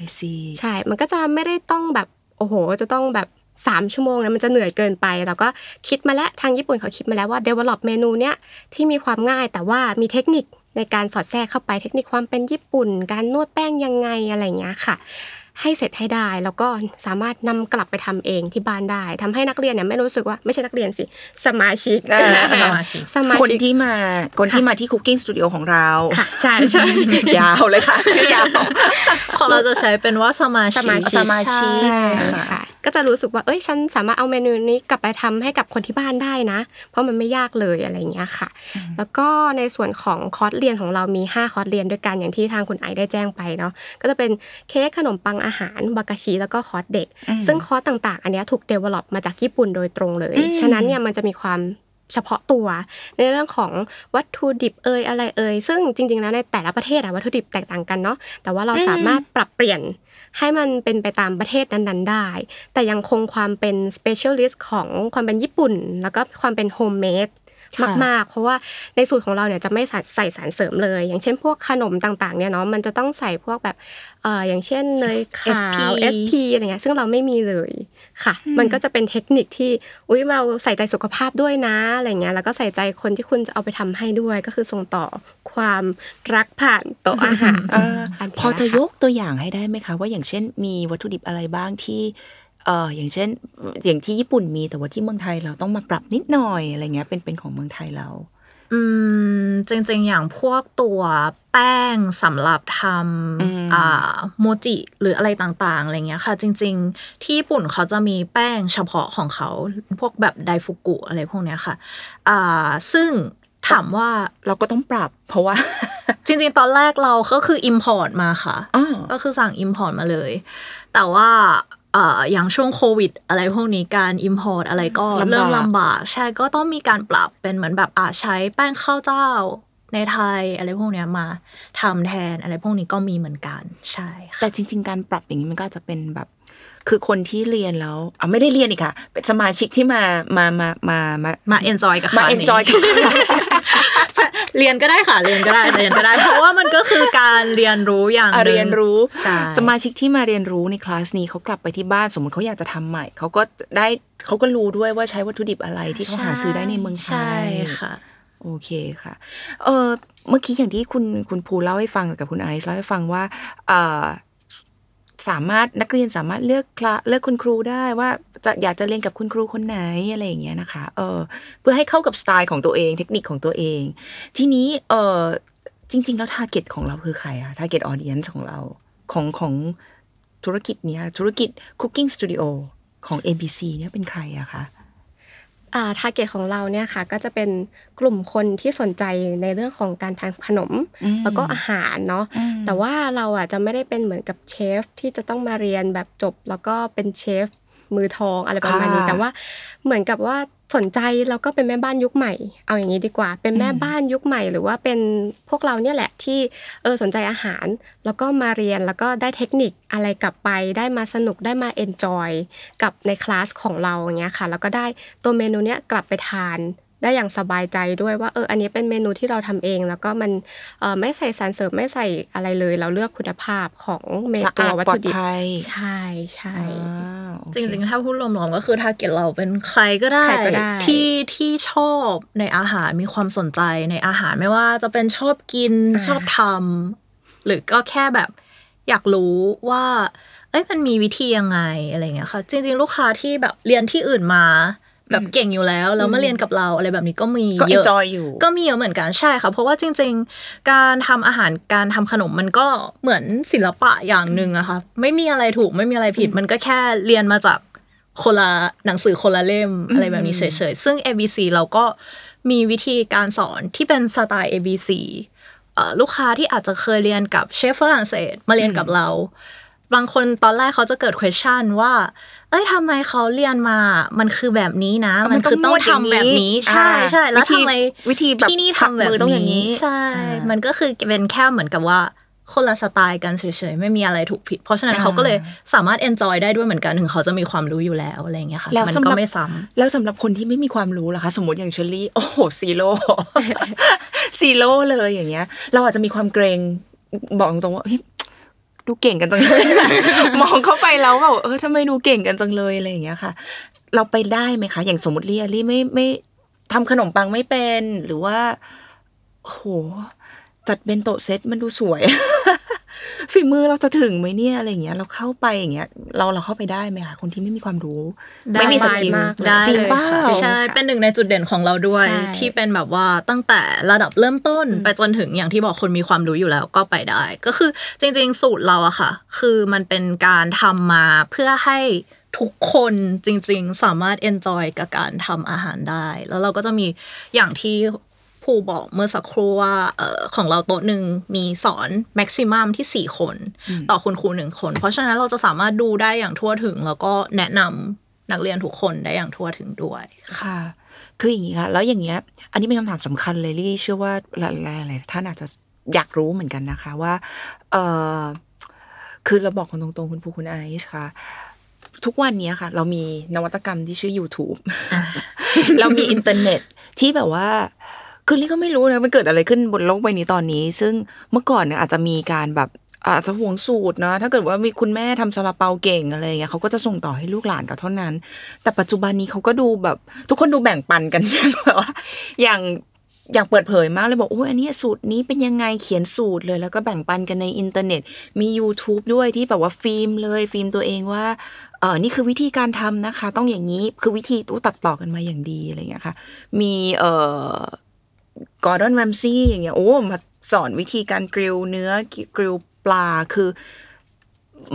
I see ใช่ มันก็จะไม่ได้ต้องแบบโอ้โห จะต้องแบบ3ชั่วโมงนะมันจะเหนื่อยเกินไป แล้วก็คิดมาแล้วทางญี่ปุ่นเขาคิดมาแล้วว่า develop เมนูเนี้ยที่มีความง่ายแต่ว่ามีเทคนิคในการสอดแทรกเข้าไปเทคนิคความเป็นญี่ปุ่น การนวดแป้งยังไงอะไรเงี้ยค่ะ ให้เสร็จให้ได้ แล้วก็สามารถนำกลับไปทำเองที่บ้านได้ทำให้นักเรียนเนี่ยไม่รู้สึกว่าไม่ใช่นักเรียนสิ สมาชิกอ่าสมาชิกสมาคนชิกที่มาคนที่มาที่ Cooking Studio ของเราค่ะใช่ใช่ยาวเลยค่ะชื่อยาวของเราจะใช้เป็นว่าสมาชิกสมาชิกสมาชิกใช่ค่ะก็จะรู้สึกว่าเอ้ยฉันสามารถเอาเมนูนี้กลับไปทำให้กับคนที่บ้านได้นะ เพราะมันไม่ยากเลยอะไรอย่างเงี้ยค่ะ แล้วก็ในส่วนของคอร์สเรียนของเรามี 5 คอร์สเรียนด้วยกันอย่างที่ทางคุณไอได้แจ้งไปเนาะก็จะเป็นเค้กขนมปังอาหารบากาชิแล้วก็คอร์สเด็ก ซึ่งคอร์สต่างๆ อันเนี้ยถูก develop มาจากญี่ปุ่นโดยตรงเลย ฉะนั้นเนี่ยมันจะมีความ เฉพาะตัว ในเรื่องของวัตถุดิบเอ่ยอะไรเอ่ยซึ่งจริง ๆ แล้วในแต่ละประเทศอะวัตถุดิบแตกต่างกันเนาะแต่ว่าเราสามารถปรับเปลี่ยนให้มันเป็นไปตามประเทศนั้นๆได้ แต่ยังคงความเป็น specialist ของความเป็นญี่ปุ่น แล้วก็ความเป็น homemade มากๆ เพราะว่าในสูตรของเราเนี่ยจะไม่ใส่ใส่สารเสริมเลย อย่างเช่นพวกขนมต่างๆเนี่ยเนาะมันจะต้องใส่พวกแบบเอ่ออย่างเช่นเนยขาว SP SP อะไรเงี้ยซึ่งเราไม่มีเลยค่ะ มันก็จะเป็นเทคนิคที่อุ้ยเราใส่ใจสุขภาพด้วยนะอะไรเงี้ยแล้วก็ใส่ใจคนที่คุณจะเอาไปทำให้ด้วย ก็คือส่งต่อความรักผ่านโต๊ะอาหารเอ่ออนเนี้ยพอจะค่ยกตัวอย่างให้ได้ไหมคะ ว่าอย่างเช่นมีวัตถุดิบอะไรบ้างที่ เอออย่างเช่นอย่างที่ญี่ปุ่นมีแต่ว่าที่เมืองไทยเราต้องมาปรับนิดหน่อยอะไรเงี้ยเป็นเป็นของเมืองไทยเรา อืม จริง ๆ อย่างพวกตัวแป้งสำหรับทอืมำอ่าโมจิหรืออะไรต่างๆอะไรเงี้ยค่ะ จริง ๆ ที่ญี่ปุ่นเขาจะมีแป้งเฉพาะของเขาพวกแบบไดฟุกุอะไรพวกเนี้ยค่ะ อ่า ซึ่งถามว่าเราก็ต้องปรับ เพราะว่า จริง ๆ ตอนแรกเราก็คือ Import มาค่ะอ้อก็คือสั่ง Import มาเลย แต่ว่า เอ่ออย่างช่วงโควิด อะไรพวกนี้การ Import อะไรก็ลำบากเริ่มลำบากใช่ก็ต้องมีการปรับเป็นเหมือนแบบอาใช้แป้งข้าวเจ้าในไทยอะไรพวกเนี้ยมาทำแทนอะไรพวกนี้ก็มีเหมือนกันใช่ค่ะแต่จริง ๆ การปรับอย่างนี้มันก็อาจจะเป็นแบบ คือคนที่เรียนแล้วอะไม่ได้เรียนอีกค่ะ เป็นสมาชิกที่มามามามามามา enjoy กับมาคลส enjoy กับใช่ เรียนก็ได้ค่ะเรียนก็ได้เรียนก็ได้ เพราะว่ามันก็คือการเรียนรู้อย่างหนึ่งเรียนรู้ใช่สมาชิกที่มาเรียนรู้ในคลาสนี้เขากลับไปที่บ้านสมมติเขาอยากจะทำใหม่เขาก็ได้เขาก็รู้ด้วยว่าใช้วัตถุดิบอะไรที่เขาหาซื้อได้ในเมืองไทยใช่ค่ะโอเคค่ะเออเมื่อกี้อย่างที่คุณคุณภูเล่าให้ฟังกับคุณไอซ์เล่าให้ฟังว่าเออ สามารถนักเรียนสามารถเลือกคลาสเลือกคุณครูได้ว่าจะอยากจะเรียนกับคุณครูคนไหนอะไรอย่างเงี้ยนะคะ เออเพื่อให้เข้ากับสไตล์ของตัวเอง เทคนิคของตัวเอง ทีนี้เออจริง ๆ แล้ว target ของเราคือใครอะ target audience ของเราของของธุรกิจเนี้ยธุรกิจ cooking studioของ ABC เนี่ยเป็นใครอะคะ อ่าทาร์เก็ตของเราเนี่ยค่ะก็จะเป็นกลุ่มคนที่สนใจในเรื่องของการทำขนมอืมแล้วก็อาหารเนาะอืมแต่ว่าเราอะจะไม่ได้เป็นเหมือนกับเชฟที่จะต้องมาเรียนแบบจบ แล้วก็เป็นเชฟมือทองอะไรประมาณนี้ค่ะแต่ว่าเหมือนกับว่า สนใจแล้วก็เป็นแม่บ้านยุคใหม่ เอาอย่างนี้ดีกว่า เป็นแม่บ้านยุคใหม่ หรือว่าเป็นพวกเราเนี่ยแหละที่เออสนใจอาหาร แล้วก็มาเรียนแล้วก็ได้เทคนิคอะไรกลับไป ได้มาสนุกได้มา enjoy กับในคลาสของเราอย่างเงี้ยค่ะแล้วก็ได้ตัวเมนูเนี้ยกลับไปทาน ได้อย่างสบายใจด้วยว่าเอออันนี้เป็นเมนูที่เราทำเอง แล้วก็มันเออไม่ใส่สารเสริมไม่ใส่อะไรเลย เราเลือกคุณภาพของเมสะตัอาวดวัตปลอถุดดิบภัยใช่ใช่อ่าโอเคจริงๆ ถ้าพูดรวมๆก็คือ target เราเป็นใครก็ได้ใครก็ได้ที่ที่ชอบในอาหารมีความสนใจในอาหารไม่ว่าจะเป็นชอบกินชอบทำหรือก็แค่แบบอยากรู้ว่าเอ้ยมันมีวิธียังไงอะไรเงี้ยค่ะ จริง ๆ ลูกค้าที่แบบเรียนที่อื่นมา แบบเก่งอยู่แล้วแล้วมาเรียนกับเราอะไรแบบนี้ก็มีก็เยอะ enjoy อยู่ ก็มีเยอะเหมือนกันใช่ค่ะ เพราะว่าจริง ๆ การทำอาหารการทำขนมมันก็เหมือนศิลปะอย่างหนึ่งอะค่ะไม่มีอะไรถูกไม่มีอะไรผิด มันก็แค่เรียนมาจากคนละหนังสือคนละเล่มอะไรแบบนี้เฉยๆซึ่ง ABC เราก็มีวิธีการสอนที่เป็นสไตล์ ABC เอ่อลูกค้าที่อาจจะเคยเรียนกับเชฟฝรั่งเศสมาเรียนกับเรา บางคนตอนแรกเขาจะเกิด question ว่า เอ้ยทำไมเขาเรียนมา มันคือแบบนี้นะ มัมันนต้องคือต้องนวดอย่างทำแบบนี้นี้ใช่อ่าใช่แล้ววิธีทำไมวิธีแบบที่นี่พักทำแบบมือต้องอย่างนี้นี้ใช่อ่ามัมันก็คือเป็นแค่เหมือนกับว่าคนละสไตล์กันเฉยๆ ไม่มีอะไรถูกผิด เพราะฉะนั้นอ่าเขาก็เลยสามารถ enjoy ได้ด้วยเหมือนกัน ถึงเขาจะมีความรู้อยู่แล้วอะไรอย่างเงี้ยค่ะแล้วมันสำหก็รับไม่ซ้ำแล้วสำหรับคนที่ไม่มีความรู้ล่ะคะ สมมติอย่างเชอรี่ โอ้โห zero zero เลยอย่างเงี้ย เราอาจจะมีความเกรงบอกตรงๆว่าเฮ้ย ดูเก่งกันจังเลย มองเข้าไปแล้วแบบเออทำไมดูเก่งกันจังเลยอะไรอย่างเงี้ยค่ะ เราไปได้ไหมคะ อย่างสมมติลี่อะลี่ไม่ไม่ทำขนมปังไม่เป็นหรือว่าโอ้โห จัดเบนโตะเซตมันดูสวย ฝีมือเราจะถึงไหมเนี่ยอะไรอย่างเงี้ย เราเข้าไปอย่างเงี้ย เราเราเข้าไปได้ไหมคะคนที่ไม่มีความรู้ได้ไม่มีสกิลมากเลยได้จริงเลยเปล่าค่ะใช่เป็นหนึ่งในจุดเด่นของเราด้วยใช่ที่เป็นแบบว่าตั้งแต่ระดับเริ่มต้นไปจนถึงอย่างที่บอกคนมีความรู้อยู่แล้วก็ไปได้ ก็คือจริง ๆ สูตรเราอะค่ะ คือมันเป็นการทำมาเพื่อให้ทุกคนจริง ๆ สามารถ enjoy กับการทำอาหารได้ แล้วเราก็จะมีอย่างที่ ผู้บอกเมื่อสักครู่ว่าเอ่อของเราโต๊ะหนึ่งมีสอนแม็กซิมัมที่ 4 คน ต่อคุณครูหนึ่งคน เพราะฉะนั้นเราจะสามารถดูได้อย่างทั่วถึง แล้วก็แนะนำนักเรียนทุกคนได้อย่างทั่วถึงด้วยค่ะ คืออย่างนี้ค่ะ แล้วอย่างเงี้ย อันนี้เป็นคำถามสำคัญเลยลี่เชื่อว่าหลายๆท่านอาจจะอยากรู้เหมือนกันนะคะว่าเออคือเราบอกคนตรงๆ คุณภูคุณไอซ์ค่ะทุกวันนี้ค่ะ เรามีนวัตกรรมที่ชื่อ YouTube เรามีอินเทอร์เน็ตที่แบบว่า คือลี่ก็ไม่รู้นะมันเกิดอะไรขึ้นบนโลกใบนี้ตอนนี้ ซึ่งเมื่อก่อนเนี่ยอาจจะมีการแบบอาจจะห่วงสูตรนะถ้าเกิดว่ามีคุณแม่ทำซาลาเปาเก่งอะไรเงี้ยเขาก็จะส่งต่อให้ลูกหลานกับเท่านั้น แต่ปัจจุบันนี้เขาก็ดูแบบ ทุกคนดูแบ่งปันกันแบบว่าอย่างอย่างเปิดเผยมากเลยบอกโอ้ยอันนี้สูตรนี้เป็นยังไงเขียนสูตรเลย แล้วก็แบ่งปันกันในอินเทอร์เน็ต มี YouTube ด้วยที่แบบว่าฟิล์มเลยฟิล์มตัวเองว่าเออนี่คือวิธีการทำนะคะ ต้องอย่างนี้คือวิดีโอตัดต่อกันมาอย่างดีอะไรเงี้ยค่ะ มีเอ่อ Gordon Ramsay อย่างเงี้ยโอ้มาสอนวิธีการ grill เนื้อ grill ปลาคือ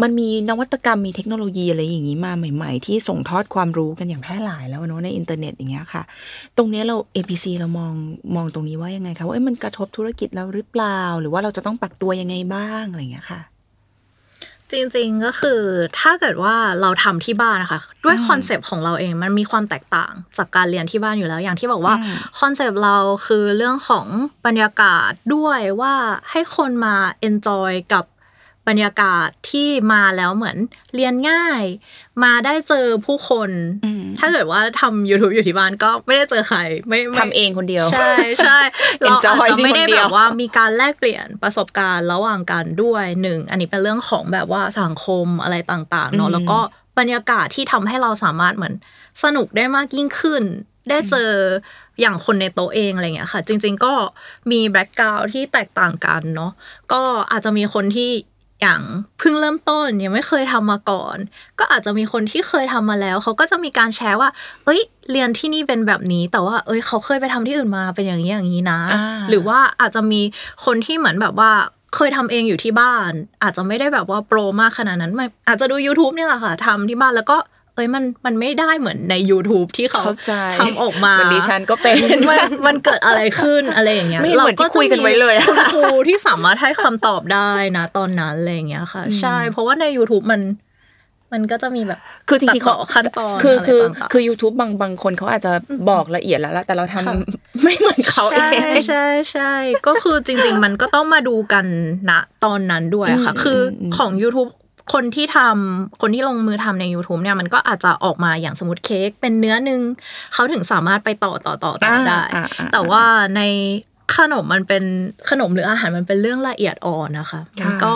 มันมีนวัตกรรมมีเทคโนโลยีอะไรอย่างนี้มาใหม่ ๆ ที่ส่งทอดความรู้กันอย่างแพร่หลายแล้วเนอะในอินเทอร์เน็ตอย่างเงี้ยค่ะ ตรงนี้เรา ABC เรามองมองตรงนี้ว่ายังไงคะว่ามันกระทบธุรกิจเราหรือเปล่า หรือว่าเราจะต้องปรับตัวยังไงบ้างอะไรอย่างเงี้ยค่ะ จริงๆก็คือถ้าเกิดว่าเราทำที่บ้านนะคะด้วยคอนเซปต์ของเราเองมันมีความแตกต่างจากการเรียนที่บ้านอยู่แล้ว อย่างที่บอกว่าคอนเซปต์เราคือเรื่องของบรรยากาศด้วยว่าให้คนมา enjoy กับ บรรยากาศที่มาแล้วเหมือนเรียนง่าย มาได้เจอผู้คนอืมถ้าเกิดว่าทำ YouTube อยู่ที่บ้านก็ไม่ได้เจอใคร ไม่ไม่ทำเองคนเดียว ใช่ใช่เราอาจ Enjoy จะไม่ได้ที่คนเดีแบยวบว่ามีการแลกเปลี่ยนประสบการณ์ระหว่างกันด้วยหนึ่งอันนี้เป็นเรื่องของแบบว่าสังคมอะไรต่างๆเนาะแล้วก็บรรยากาศที่ทำให้เราสามารถเหมือนสนุกได้มากยิ่งขึ้น ได้เจออย่างคนในโต๊ะเองอะไรเงี้ยค่ะ จริง ๆ ก็มีแบ็กกราวที่แตกต่างกันเนาะก็อาจจะมีคนที่ อย่างเพิ่งเริ่มต้นยังไม่เคยทำมาก่อน ก็อาจจะมีคนที่เคยทำมาแล้ว เขาก็จะมีการแชร์ว่า เอ้ย เรียนที่นี่เป็นแบบนี้ แต่ว่า เอ้ย เขาเคยไปทำที่อื่นมาเป็นอย่างนี้อย่างนี้นะอ่าหรือว่าอาจจะมีคนที่เหมือนแบบว่าเคยทำเองอยู่ที่บ้าน อาจจะไม่ได้แบบว่าโปรมากขนาดนั้นไม่อาจจะดู YouTube เนี่ยแหละค่ะทำที่บ้านแล้วก็ เอ้ยมันมันไม่ได้เหมือนใน YouTube ที่เขาเข้าใจทำออกมาเหมือนดิฉันก็เป็นมันมันเกิดอะไรขึ้นอะไรอย่างเงี้ยไม่เห็นเหมือนที่คุยกันไว้เลยอะคุณครูที่สามารถให้คำตอบได้นะ ตอนนั้นอะไรอย่างเงี้ยค่ะ ใช่เพราะว่าใน YouTube มันมันก็จะมีแบบ คือจริงๆเขาตัดต่อขั้นตอนคืออะไรคือต่างๆคือ YouTube บางบางคนเขาอาจจะบอกละเอียดแล้วล่ะแต่เราทำค่ะไม่เหมือนเขาเอใช่งใช่ใช่ก็คือจริง ๆ มันก็ต้องมาดูกันณตอนนั้นด้วยค่ะอืมคืออมของ YouTube คนที่ทำคนที่ลงมือทำใน YouTube เนี่ยมันก็อาจจะออกมาอย่างสมมติเค้กเป็นเนื้อหนึ่งเขาถึงสามารถไปต่อต่อต่อต่อได้อ่าอ่าแต่ว่าในขนมมันเป็นขนมหรืออาหารมันเป็นเรื่องละเอียดอ่อนนะคะมันก็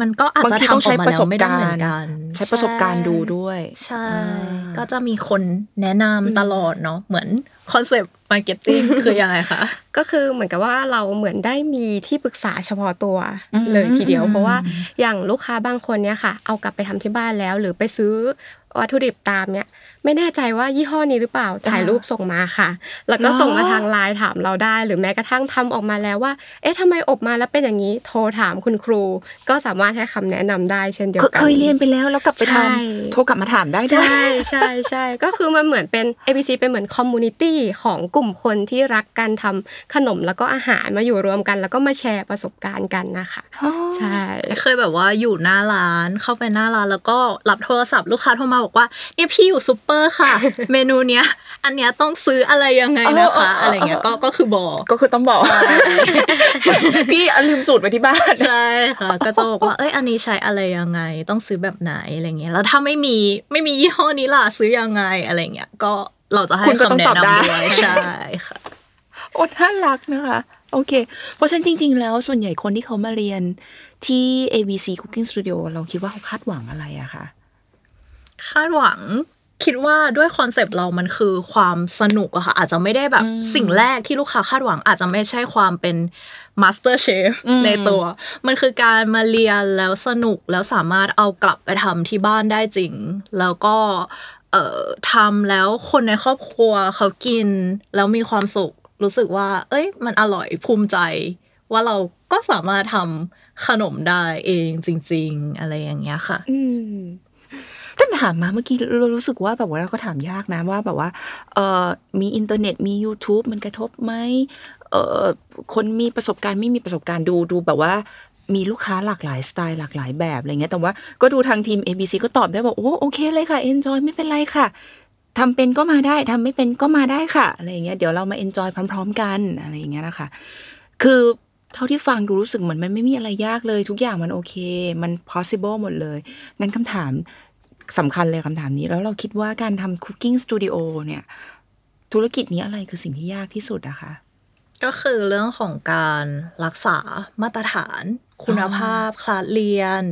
มันก็อาจบางจะทีทำต้องออใช้กมาประแล้สวบไม่ได้กาเหมืรอนณ์กัน ใช้ประสบการณ์ดูด้วย ใช่อ่าก็จะมีคนแนะนำตลอดเนาะเหมือนคอนเซปต์มาร์เก็ตติ้งคือยังไงคะ ก็คือเหมือนกับว่าเราเหมือนได้มีที่ปรึกษาเฉพาะตัวอืมเลยทีเดียวอืมเพราะว่าอย่างลูกค้าบางคนเนี่ยค่ะ เอากลับไปทำที่บ้านแล้ว หรือไปซื้อวัตถุดิบตามเนี่ย ไม่แน่ใจว่ายี่ห้อนี้หรือเปล่าถ่ายรูปส่งมาค่ะ แล้วก็เหรอส่งมาทางไลน์ถามเราได้ หรือแม้กระทั่งทำออกมาแล้วว่า เอ๊ะทำไมอบมาแล้วเป็นอย่างนี้โทรถามคุณครู ก็สามารถให้คำแนะนำได้เช่นเดียวเคกันเคยเรียนไปแล้วแล้วกลับไปทำใช่โทรกลับมาถามได้ด้วยใช่ใช่ใช่ก็คือมันเหมือนเป็น ABC เป็นเหมือน community ของกลุ่มคนที่รักการทำขนมแล้วก็อาหารมาอยู่รวมกัน แล้วก็มาแชร์ประสบการณ์กันนะคะใช่เคยแบบว่าอยู่หน้าร้านเข้าไปหน้าร้านแล้วก็รับโทรศัพท์ลูกค้าโทรมาบอกว่าเนี่ยพี่อยู่ซูเปอร์ค่ะ เมนูเนี้ยอันเนี้ยต้องซื้ออะไรยังไงนะคะอะไรเงี้ยก็ก็คือบอกก็คือต้องบอกพี่อะลืมสูตรไว้ที่บ้านใช่ค่ะก็จะบอกว่าเอ้ยอันนี้ใช้อะไรยังไง ต้องซื้อแบบไหนอะไรเงี้ยแล้วถ้าไม่มีไม่มียี่ห้อนี้ล่ะซื้อยังไงอะไรเงี้ยก็ เราจะให้คุณก็ต้องคำแนะตอบได้นำด้วยใช่ค่ะโอ้น่ารักนะคะ โอเค เพราะฉะนั้นจริง ๆ แล้วส่วนใหญ่คนที่เขามาเรียนที่ ABC Cooking Studio เราคิดว่าเขาคาดหวังอะไรอะคะคาดหวังคิดว่าด้วยคอนเซปต์เรามันคือความสนุกอะค่ะอาจจะไม่ได้แบบสิ่งแรกที่ลูกค้าคาดหวัง อาจจะไม่ใช่ความเป็นมาสเตอร์เชฟอืมในตัว มันคือการมาเรียนแล้วสนุกแล้วสามารถเอากลับไปทำที่บ้านได้จริง แล้วก็ เอ่อทำแล้วคนในครอบครัวเขากินแล้วมีความสุข รู้สึกว่า เอ้ย มันอร่อยภูมิใจ ว่าเราก็สามารถทำขนมได้เองจริง ๆ อะไรอย่างเงี้ยค่ะ อืมท่านถามมาเมื่อกี้เรารู้สึกว่าแบบว่าเราก็ถามยากนะว่าแบบว่าเอ่อมีอินเทอร์เน็ตมี YouTube มันกระทบไหมเอ่อคนมีประสบการณ์ไม่มีประสบการณ์ดูดูแบบว่า มีลูกค้าหลากหลายสไตล์หลากหลายแบบอะไรเงี้ยแต่ว่าก็ดูทางทีม ABC ก็ตอบได้บอกโอ้โอเคเลยค่ะ enjoy ไม่เป็นไรค่ะทำเป็นก็มาได้ทำไม่เป็นก็มาได้ค่ะอะไรเงี้ยเดี๋ยวเรามา enjoy พร้อม ๆ กันอะไรเงี้ยนะคะ คือเท่าที่ฟังดูรู้สึกเหมือนมันไม่มีอะไรยากเลย ทุกอย่างมันโอเค มัน possible หมดเลย งั้นคำถามสำคัญเลยคำถามนี้ แล้วเราคิดว่าการทำ cooking studio เนี่ย ธุรกิจนี้อะไรคือสิ่งที่ยากที่สุดอะคะก็คือเรื่องของการรักษามาตรฐาน คุณภาพคลาสเรียน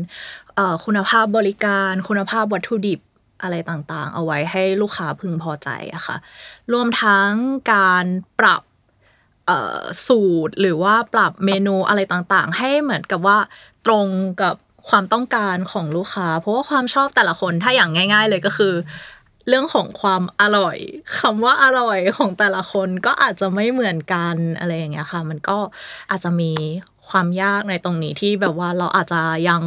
คุณภาพบริการ คุณภาพวัตถุดิบอะไรต่างๆ เอาไว้ให้ลูกค้าพึงพอใจอะค่ะ รวมทั้งการปรับสูตรหรือว่าปรับเมนูอะไรต่างๆ ให้เหมือนกับว่าตรงกับความต้องการของลูกค้า เพราะว่าความชอบแต่ละคนถ้าอย่างง่าย ๆ เลยก็คือ เรื่องของความอร่อยคำว่าอร่อยของแต่ละคนก็อาจจะไม่เหมือนกันอะไรอย่างเงี้ยค่ะ มันก็อาจจะมี ความยากในตรงนี้ที่แบบว่าเราอาจจะยัง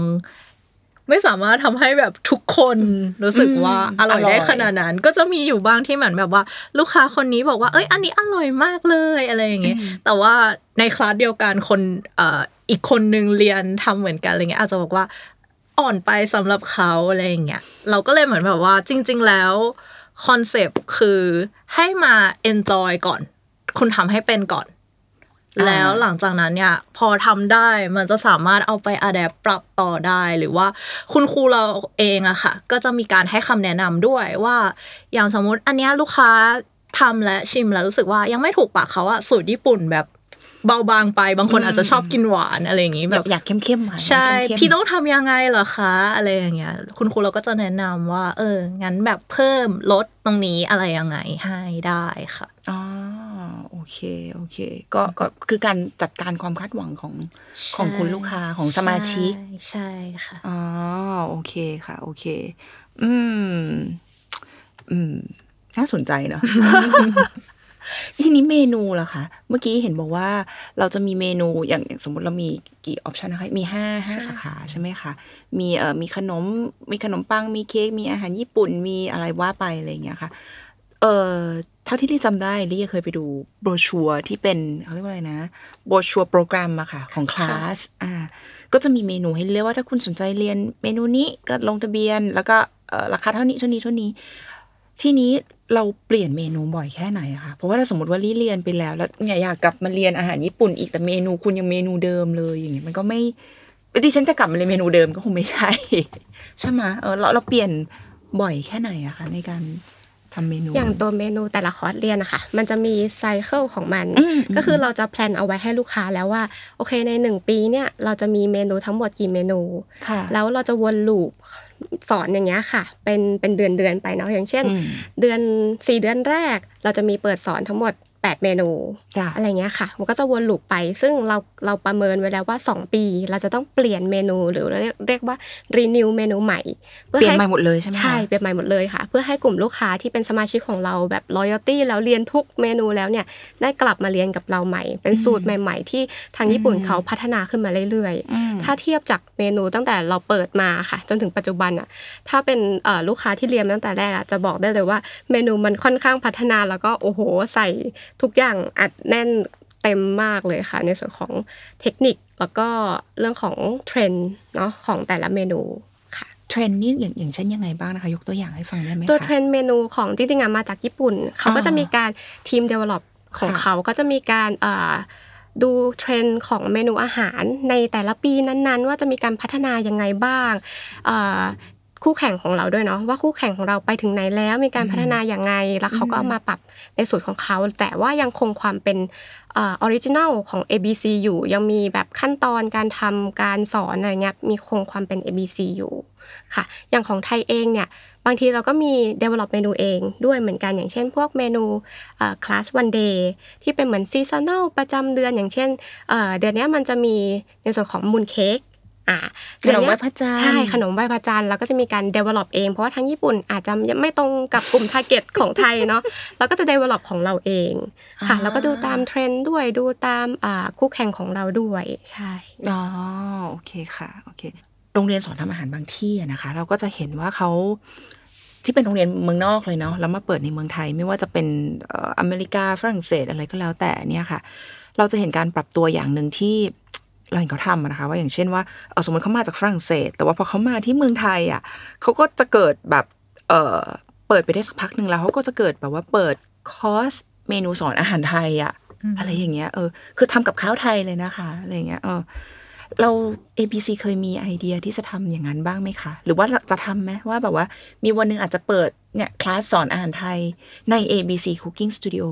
ไม่สามารถทำให้แบบทุกคนรู้สึกว่าอืมอร่อยอร่อยได้ขนาดนั้น ก็จะมีอยู่บ้างที่เหมือนแบบว่า ลูกค้าคนนี้บอกว่า เอ้ย อันนี้อร่อยมากเลยอะไรอย่างเงี้ยแต่ว่าในคลาสเดียวกันคนเอ่ออีกคนนึงเรียนทำเหมือนกันอะไรเงี้ยอาจจะบอกว่าอ่อนไปสำหรับเขาอะไรอย่างเงี้ยเราก็เลยเหมือนแบบว่าจริง ๆ แล้วคอนเซปต์คือให้มา enjoy ก่อน คุณทำให้เป็นก่อนอ่า แล้วหลังจากนั้นเนี่ยพอทำได้มันจะสามารถเอาไปอัดแอปปรับต่อได้หรือว่าคุณครูเราเองอะค่ะ ก็จะมีการให้คำแนะนำด้วยว่า อย่างสมมุติอันเนี้ยลูกค้าทำและชิมแล้วรู้สึกว่ายังไม่ถูกปากเขาอะสูตรญี่ปุ่นแบบเบาบางไปบางคนอาจจะชอบกินหวานอะไรอย่างงี้แบแบบบอยากเข้มๆหน่อยใช่เข้มๆพี่ต้องทำยังไงเหรอคะอะไรอย่างเงี้ย คุณครูเราก็จะแนะนำว่า เออ งั้นแบบเพิ่มลดตรงนี้อะไรยังไงให้ได้ค่ะอ๋อ โอเคโอเค ก็ก็คือการจัดการความคาดหวังของของคุณลูกค้าของสมาชิกใช่ใช่ค่ะอ๋อโอเคค่ะ โอเค อืม อืม น่าสนใจเนาะทีนี้เมนูล่ะคะ เมื่อกี้เห็นบอกว่าเราจะมีเมนูอย่างอย่างสมมติเรามีกี่ออปชันนะคะ มีห้าห้าสาขาใช่ไหมคะ มีเอ่อมีขนม มีขนมปัง มีเค้ก มีอาหารญี่ปุ่น มีอะไรว่าไปอะไรอย่างเงี้ยค่ะ เอ่อเท่าที่ลี่จำได้ลี่เคยไปดูโบรชัวร์ที่เป็นเขาเรียกว่าอะไรนะโบรชัวร์โปรแกรมอะค่ะ ของคลาสอ่าก็จะมีเมนูให้เลือกว่าถ้าคุณสนใจเรียนเมนูนี้ก็ลงทะเบียน แล้วก็เอ่อราคาเท่านี้เท่านี้เท่านี้ ทีนี้เราเปลี่ยนเมนูบ่อยแค่ไหนอะคะเพราะว่าถ้าสมมติว่าลี่เรียนไปแล้วแล้วเนี่ยอยากกลับมาเรียนอาหารญี่ปุ่นอีกแต่เมนูคุณยังเมนูเดิมเลยอย่างเงี้ยมันก็ไม่ดิฉันจะกลับมาเรียนเมนูเดิมก็คงไม่ใช่ใช่ไหมเออเราเราเปลี่ยนบ่อยแค่ไหนอะคะในการ ทำเมนู อย่างตัวเมนูแต่ละคอร์สเรียนนะคะ มันจะมีไซเคิลของมันอืมก็คือเราจะแพลนเอาไว้ให้ลูกค้าแล้วว่า โอเคในหนึ่งปีเนี่ยเราจะมีเมนูทั้งหมดกี่เมนูค่ะแล้วเราจะวนลูป สอนอย่างเงี้ยค่ะ เป็นเป็นเดือนเดือนๆไปเนาะอย่างเช่นอืมเดือนสี่เดือนแรก เราจะมีเปิดสอนทั้งหมด 8 เมนูจ้ะอะไรเงี้ยค่ะ มันก็จะวนลูปไป ซึ่งเราเราประเมินไว้แล้วว่า 2 ปี เราจะต้องเปลี่ยนเมนูหรือเรียกเรียกว่ารีนิวเมนูใหม่พื่อเปลี่ยนให้ใหม่หมดเลยใช่ไหมคะใช่เปลี่ยนใหม่หมดเลยค่ะ เพื่อให้กลุ่มลูกค้าที่เป็นสมาชิกของเราแบบ loyalty แล้วเรียนทุกเมนูแล้วเนี่ยได้กลับมาเรียนกับเราใหม่ เป็นสูตรใหม่ ๆ ที่ทางญี่ปุ่นเขาพัฒนาขึ้นมาเรื่อยอืมๆถ้าเทียบจากเมนูตั้งแต่เราเปิดมาค่ะ จนถึงปัจจุบันอะถ้าเป็นเอ่อลูกค้าที่เรียนมาตั้งแต่แรกอะจะบอกได้เลยว่า เมนูมันค่อนข้างพัฒนาแล้วก็โอ้โหใส่ทุกอย่างอัดแน่นเต็มมากเลยค่ะ ในส่วนของเทคนิคแล้วก็เรื่องของเทรนด์เนาะของแต่ละเมนูค่ะเทรนด์นี่อย่างอย่างเช่นยังไงบ้างนะคะ ยกตัวอย่างให้ฟังได้ไหมคะตัวเทรนด์เมนูของจริงๆอะมาจากญี่ปุ่น เขาก็อ่าจะมีการทีม develop ของค่ะเขาก็จะมีการเอ่อ ดูเทรนด์ของเมนูอาหารในแต่ละปีนั้นๆ ว่าจะมีการพัฒนายังไงบ้าง คู่แข่งของเราด้วยเนาะว่าคู่แข่งของเราไปถึงไหนแล้วมีการพัฒนาอย่างไงแล้วเขาก็เอามาปรับในสูตรของเขา แต่ว่ายังคงความเป็น original ของ ABC อยู่ยังมีแบบขั้นตอนการทำการสอนอะไรเงี้ยมีคงความเป็น ABC อยู่ค่ะอย่างของไทยเองเนี่ยบางทีเราก็มี develop เมนูเองด้วยเหมือนกันอย่างเช่น พวกเมนูคลาส one day ที่เป็นเหมือนซีซัน a ลประจำเดือนอย่างเช่นเอ่อเดือนเนี้ยมันจะมีในส่วนของมูนเค้ก อ่าขนมไหว้พระจันทร์ใช่ขนมไหว้พระจันทร์แล้วก็จะมีการ develop เองเพราะว่าทั้งญี่ปุ่นอาจจะยังไม่ตรงกับกลุ่ม target ของไทยเนาะเราก็จะ develop ของเราเองค่ะอ่าแล้วก็ดูตามเทรนด์ด้วยดูตามอ่าคู่แข่งของเราด้วยใช่อ๋อโอเคค่ะโอเคโรงเรียนสอนทำอาหารบางที่อะนะคะ เราก็จะเห็นว่าเขาที่เป็นโรงเรียนเมืองนอกเลยเนาะแล้วมาเปิดในเมืองไทยไม่ว่าจะเป็นเอ่ออเมริกาฝรั่งเศสอะไรก็แล้วแต่เนี่ยค่ะ เราจะเห็นการปรับตัวอย่างหนึ่งที่ เราเห็นเขาทำอะนะคะ ว่าอย่างเช่นว่าเอ่อสมมติเขามาจากฝรั่งเศส แต่ว่าพอเขามาที่เมืองไทยอะเขาก็จะเกิดแบบเออเปิดไปได้สักพักหนึ่งแล้วเขาก็จะเกิดแบบว่าเปิดคอร์สเมนูสอนอาหารไทยอะอะไรอย่างเงี้ยเออคือทำกับข้าวไทยเลยนะคะอะไรอย่างเงี้ยเออเรา ABC เคยมีไอเดียที่จะทำอย่างนั้นบ้างไหมคะ หรือว่าจะทำไหมว่าแบบว่า มีวันหนึ่งอาจจะเปิดเนี่ยคลาสสอนอาหารไทยใน ABC Cooking Studio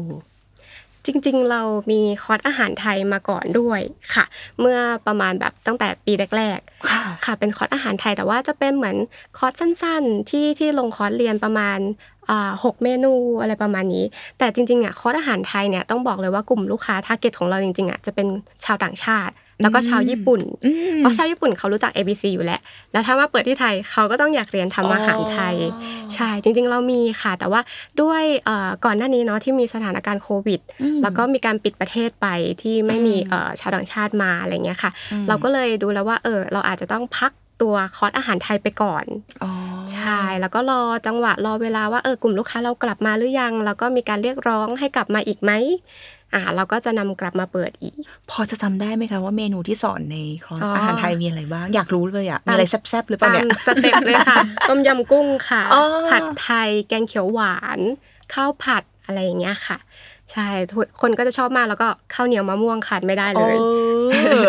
จริงๆ เรามีคอร์สอาหารไทยมาก่อนด้วยค่ะ เมื่อประมาณแบบตั้งแต่ปีแรกๆค่ะค่ะ เป็นคอร์สอาหารไทยแต่ว่าจะเป็นเหมือนคอร์สสั้นๆ ที่ที่ลงคอร์สเรียนประมาณอ่าหกเมนูอะไรประมาณนี้ แต่จริงๆอะคอร์สอาหารไทยเนี่ยต้องบอกเลยว่ากลุ่มลูกค้า target ของเราจริงๆอะจะเป็นชาวต่างชาติ แล้วก็ชาวญี่ปุ่นอืมเพราะชาวญี่ปุ่นเขารู้จัก ABC อยู่แล้ว แล้วถ้ามาเปิดที่ไทยเขาก็ต้องอยากเรียนทำอาหารไทยอ๋อใช่ จริง ๆ เรามีค่ะ แต่ว่าด้วยเอ่อก่อนหน้านี้เนาะที่มีสถานการณ์โควิดอืมแล้วก็มีการปิดประเทศไปที่ไม่มีอืมเอ่อชาวต่างชาติมาอะไรเงี้ยค่ะอืมเราก็เลยดูแล้วว่าเออเราอาจจะต้องพักตัวคอร์สอาหารไทยไปก่อนอ๋อใช่ แล้วก็รอจังหวะรอเวลาว่าเออกลุ่มลูกค้าเรากลับมาหรือยัง แล้วก็มีการเรียกร้องให้กลับมาอีกไหม อ่าเราก็จะนำกลับมาเปิดอีก พอจะจำได้ไหมคะว่าเมนูที่สอนในคลาสอ๋อออาหารไทยมีอะไรบ้าง อยากรู้เลยอะมีตามอะไรแซ่บๆหรือเปล่าตามเนี่ย step เลยค่ะ ต้มยำกุ้งค่ะอ๋อผัดไทย แกงเขียวหวาน ข้าวผัดอะไรอย่างเงี้ยค่ะใช่ทุกคนก็จะชอบมากแล้วก็ข้าวเหนียวมะม่วงขาดไม่ได้เลยเออ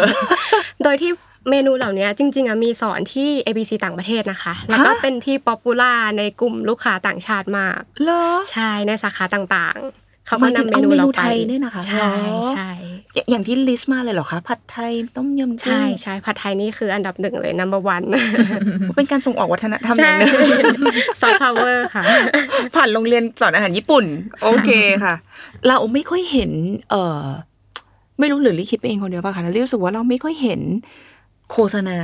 โดยที่เมนูเหล่านี้จริง ๆอะมีสอนที่ ABC ต่างประเทศนะคะ แล้วก็ฮะเป็นที่ popular ในกลุ่มลูกค้าต่างชาติมากเหรอใช่ในสาขาต่างๆ เขาก็มายถึงนำเมนูเอาเมนูเราไปไทยเนี่ยนะคะใช่เหรอใช่อย่าอย่างที่ list มาเลยเหรอคะผัดไทยต้มยำกุ้งใช่ใช่ผัดไทยนี่คืออันดับหนึ่งเลย number one เป็นการส่งออกวัฒนธรรมอย่างหนึ่งใช่ซอฟต์พาวเวอร์ค่ะ ผ่านโรงเรียนสอนอาหารญี่ปุ่น โอเคค่ะ เราไม่ค่อยเห็น เออไม่รู้หรือลิคิดไปเองคนเดียวป่ะคะแล้วลิรู้สึกว่าเราไม่ค่อยเห็นโฆษณา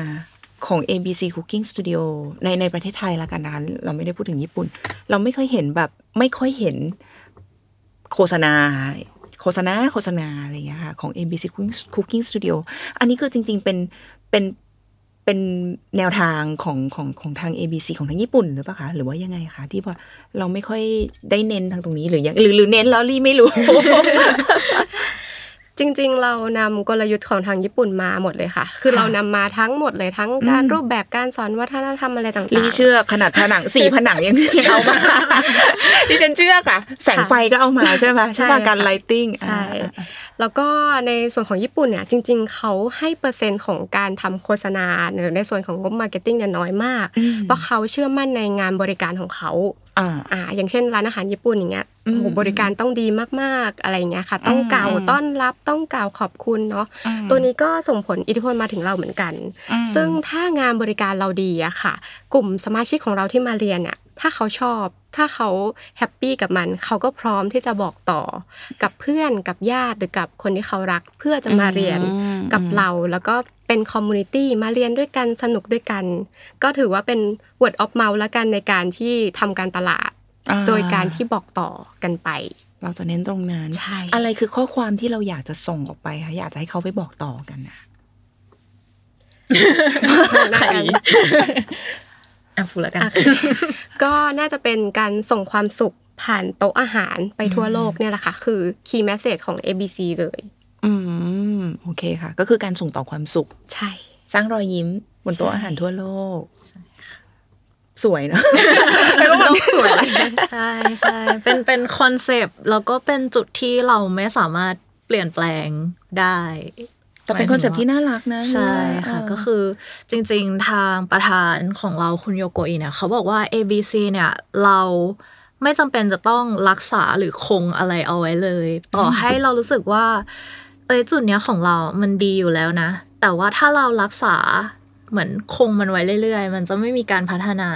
ของ ABC Cooking Studio ในในประเทศไทยละกันนะคะเราไม่ได้พูดถึงญี่ปุ่น เราไม่ค่อยเห็นแบบไม่ค่อยเห็น โฆษณา โฆษณาโฆษณาอะไรอย่างเงี้ยค่ะของ ABC Cooking Studio อันนี้คือจริง ๆ เป็นเป็นเป็นแนวทางของของของทาง ABC ของทางญี่ปุ่นหรือเปล่าคะหรือว่ายังไงคะที่ว่าเราไม่ค่อยได้เน้นทางตรงนี้หรือยังหรือหรือเน้นแล้วรีไม่รู้ จริง ๆ เรานำกลยุทธ์ของทางญี่ปุ่นมาหมดเลยค่ะ คือค่ะเรานำมาทั้งหมดเลยทั้งการอืมรูปแบบการสอนวัฒนธรรมอะไรต่างๆลีเชื่อขนาดผนังสี่ผนังยังยังเอามาดิฉันเชื่อค่ะ แสงไฟก็เอามาใช่ไหมใช่ใช่ป่ะค่ะการ lighting ใช่แล้วก็ในส่วนของญี่ปุ่นเนี่ยจริง ๆ เขาให้เปอร์เซ็นต์ของการทำโฆษณาหรือในส่วนของงบ marketing เนี่ยน้อยมาก เพราะเขาเชื่อมั่นในงานบริการของเขา อ่าอ่าอย่างเช่นร้านอาหารญี่ปุ่นอย่างเงี้ยอืมโอ้โหบริการต้องดีมากๆอะไรอย่างเงี้ยค่ะ ต้องอืมกล่าวอืมต้อนรับต้องกล่าวขอบคุณเนาะอืมตัวนี้ก็ส่งผลอิทธิพลมาถึงเราเหมือนกันอืมซึ่งถ้างานบริการเราดีอะค่ะ กลุ่มสมาชิกของเราที่มาเรียนเนี่ยถ้าเขาชอบ ถ้าเขา happy กับมัน เขาก็พร้อมที่จะบอกต่อ กับเพื่อนกับญาติหรือกับคนที่เขารัก เพื่อจะมาเรียนอืมกับเราแล้วก็ เป็น community มาเรียนด้วยกันสนุกด้วยกัน ก็ถือว่าเป็น word of mouth ละกันในการที่ทำการตลาดอ่โดยการที่บอกต่อกันไป เราจะเน้นตรงนั้นใช่อะไรคือข้อความที่เราอยากจะส่งออกไปคะอยากจะให้เขาไปบอกต่อกันนะใครดีอะฟูแล้วกัน ก็น่าจะเป็นการส่งความสุขผ่านโต๊ะอาหารไปทั่วโลกเนี่ยแหละค่ะ คือ key message ของ ABC เลย อืม โอเคค่ะ ก็คือการส่งต่อความสุข ใช่ สร้างรอยยิ้มบนโต๊ะอาหารทั่วโลก สวยเนอะโลกสวย ใช่ใช่เป็นเป็นคอนเซปต์แล้วก็เป็นจุดที่เราไม่สามารถเปลี่ยนแปลงได้ แต่เป็นคอนเซ็ปต์ที่น่ารักนะใช่ค่ะเออก็คือจริง ๆ ทางประธานของเราคุณโยโกอิเนี่ยเขาบอกว่า ABC เนี่ยเราไม่จำเป็นจะต้องรักษาหรือคงอะไรเอาไว้เลย ต่อให้เรารู้สึกว่า เอ้ยจุดเนี้ยของเรามันดีอยู่แล้วนะ แต่ว่าถ้าเรารักษาเหมือนคงมันไว้เรื่อยๆ มันจะไม่มีการพัฒนา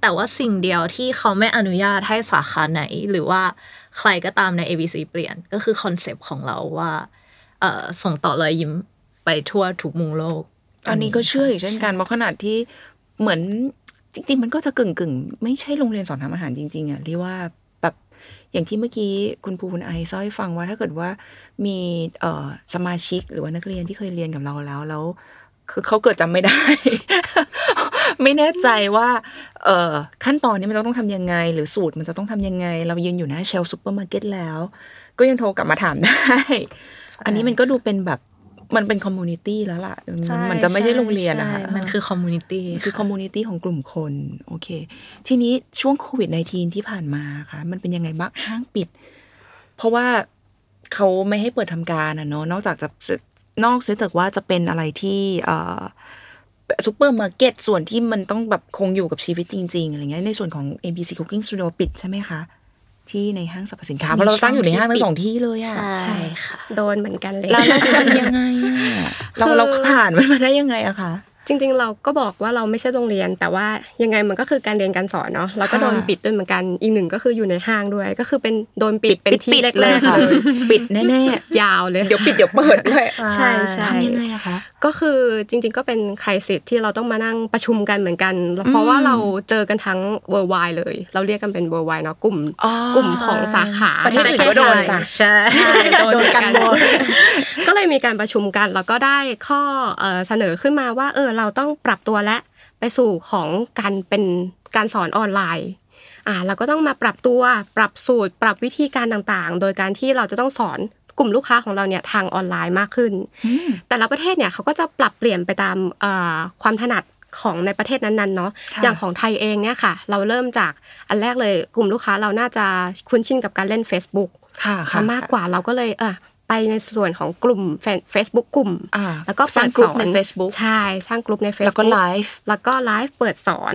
แต่ว่าสิ่งเดียวที่เขาไม่อนุญาตให้สาขาไหน หรือว่าใครก็ตามใน ABC เปลี่ยนก็คือคอนเซปต์ของเราว่าเอ่อส่งต่อรอยยิ้มไปทั่วทุกมุมโลก อันนี้ก็เชื่ออีกเช่นกันเพราะขนาดที่เหมือนจริง ๆ มันก็จะกึ่งกึ่งๆไม่ใช่โรงเรียนสอนทำอาหารจริงๆอะเรียกว่าแบบ อย่างที่เมื่อกี้คุณภูคุณไอซ์เล่าให้ฟังว่าถ้าเกิดว่ามีเอ่อสมาชิกหรือว่านักเรียนที่เคยเรียนกับเราแล้วแล้ว คือเขาเกิดจำไม่ได้ ไม่แน่ใจว่า เอ่อขั้นตอนนี้มันจะต้องทำยังไง หรือสูตรมันจะต้องทำยังไง เรายืนอยู่หน้า shelf ซูเปอร์มาร์เก็ตแล้ว ก็ยังโทรกลับมาถามได้ อันนี้มันก็ดูเป็นแบบ มันเป็น community แล้วล่ะ มันมันจะไม่ใช่โรงเรียนนะคะใช่มันคือ community คือ community ของกลุ่มคน โอเค ทีนี้ช่วงโควิด -19 ที่ผ่านมาค่ะ มันเป็นยังไงบ้างห้างปิด เพราะว่าเขาไม่ให้เปิดทำการอะเนาะนอกจากจะนอกเสียจากว่าจะเป็นอะไรที่เอ่อซูเปอร์มาร์เก็ตส่วนที่มันต้องแบบคงอยู่กับชีวิตจริง ๆอะไรเงี้ยในส่วนของ ABC Cooking Studio ปิดใช่ไหมคะ ที่ในห้างสรรพสินค้าเพราะเราตั้งอยู่ในห้างทั้งสองที่เลยอะใช่ค่ะ โดนเหมือนกันเลยแล้วเราทำยังไงอะเราคือเราผ่านมันมาได้ยังไงอะคะ จริงๆ เราก็บอกว่าเราไม่ใช่โรงเรียน แต่ว่ายังไงมันก็คือการเรียนการสอนเนาะเราก็ค่ะโดนปิดด้วยเหมือนกันอีกหนึ่งก็คืออยู่ในห้างด้วย ก็คือเป็นโดนปิดเป็นที่ปิดแรกๆเลยค่ะเลยปิดแน่ยาวเลยๆเดี๋ยวปิดเดี๋ยวเปิดด้วยใช่ใช่ทำยังไงอะคะก็คือจริง ๆ ก็เป็นคริสิสที่เราต้องมานั่งประชุมกันเหมือนกัน เพราะว่าเราเจอกันทั้ง worldwide เลย เราเรียกกันเป็น worldwide เนาะกลุ่มอ๋อกลุ่มของสาขาประเทศอื่นก็โดนจ้ะใช่ใช่โดนโดนกันหมดก็เลยมีการประชุมกันแล้วก็ได้ข้อเอ่อเสนอขึ้นมาว่าเออเราต้องปรับตัวและไปสู่ของการเป็นการสอนออนไลน์อ่าเราก็ต้องมาปรับตัวปรับสูตร ปรับวิธีการต่างๆ โดยการที่เราจะต้องสอนกลุ่มลูกค้าของเราเนี่ยทางออนไลน์มากขึ้น แต่ละประเทศเนี่ยเขาก็จะปรับเปลี่ยนไปตามเอ่อความถนัดของในประเทศนั้นๆเนาะค่ะอย่างของไทยเองเนี่ยค่ะ เราเริ่มจากอันแรกเลยกลุ่มลูกค้าเราน่าจะคุ้นชินกับการเล่น Facebook ค่ะค่ะมากกว่าเราก็เลยเออ ไปในส่วนของกลุ่มเฟซบุ๊กกลุ่มอ่าแล้วก็สร้างเปิดกลุ่มสอนใน Facebook ใช่ สร้างกลุ่มใน Facebook แล้วก็ไลฟ์แล้วก็ไลฟ์เปิดสอน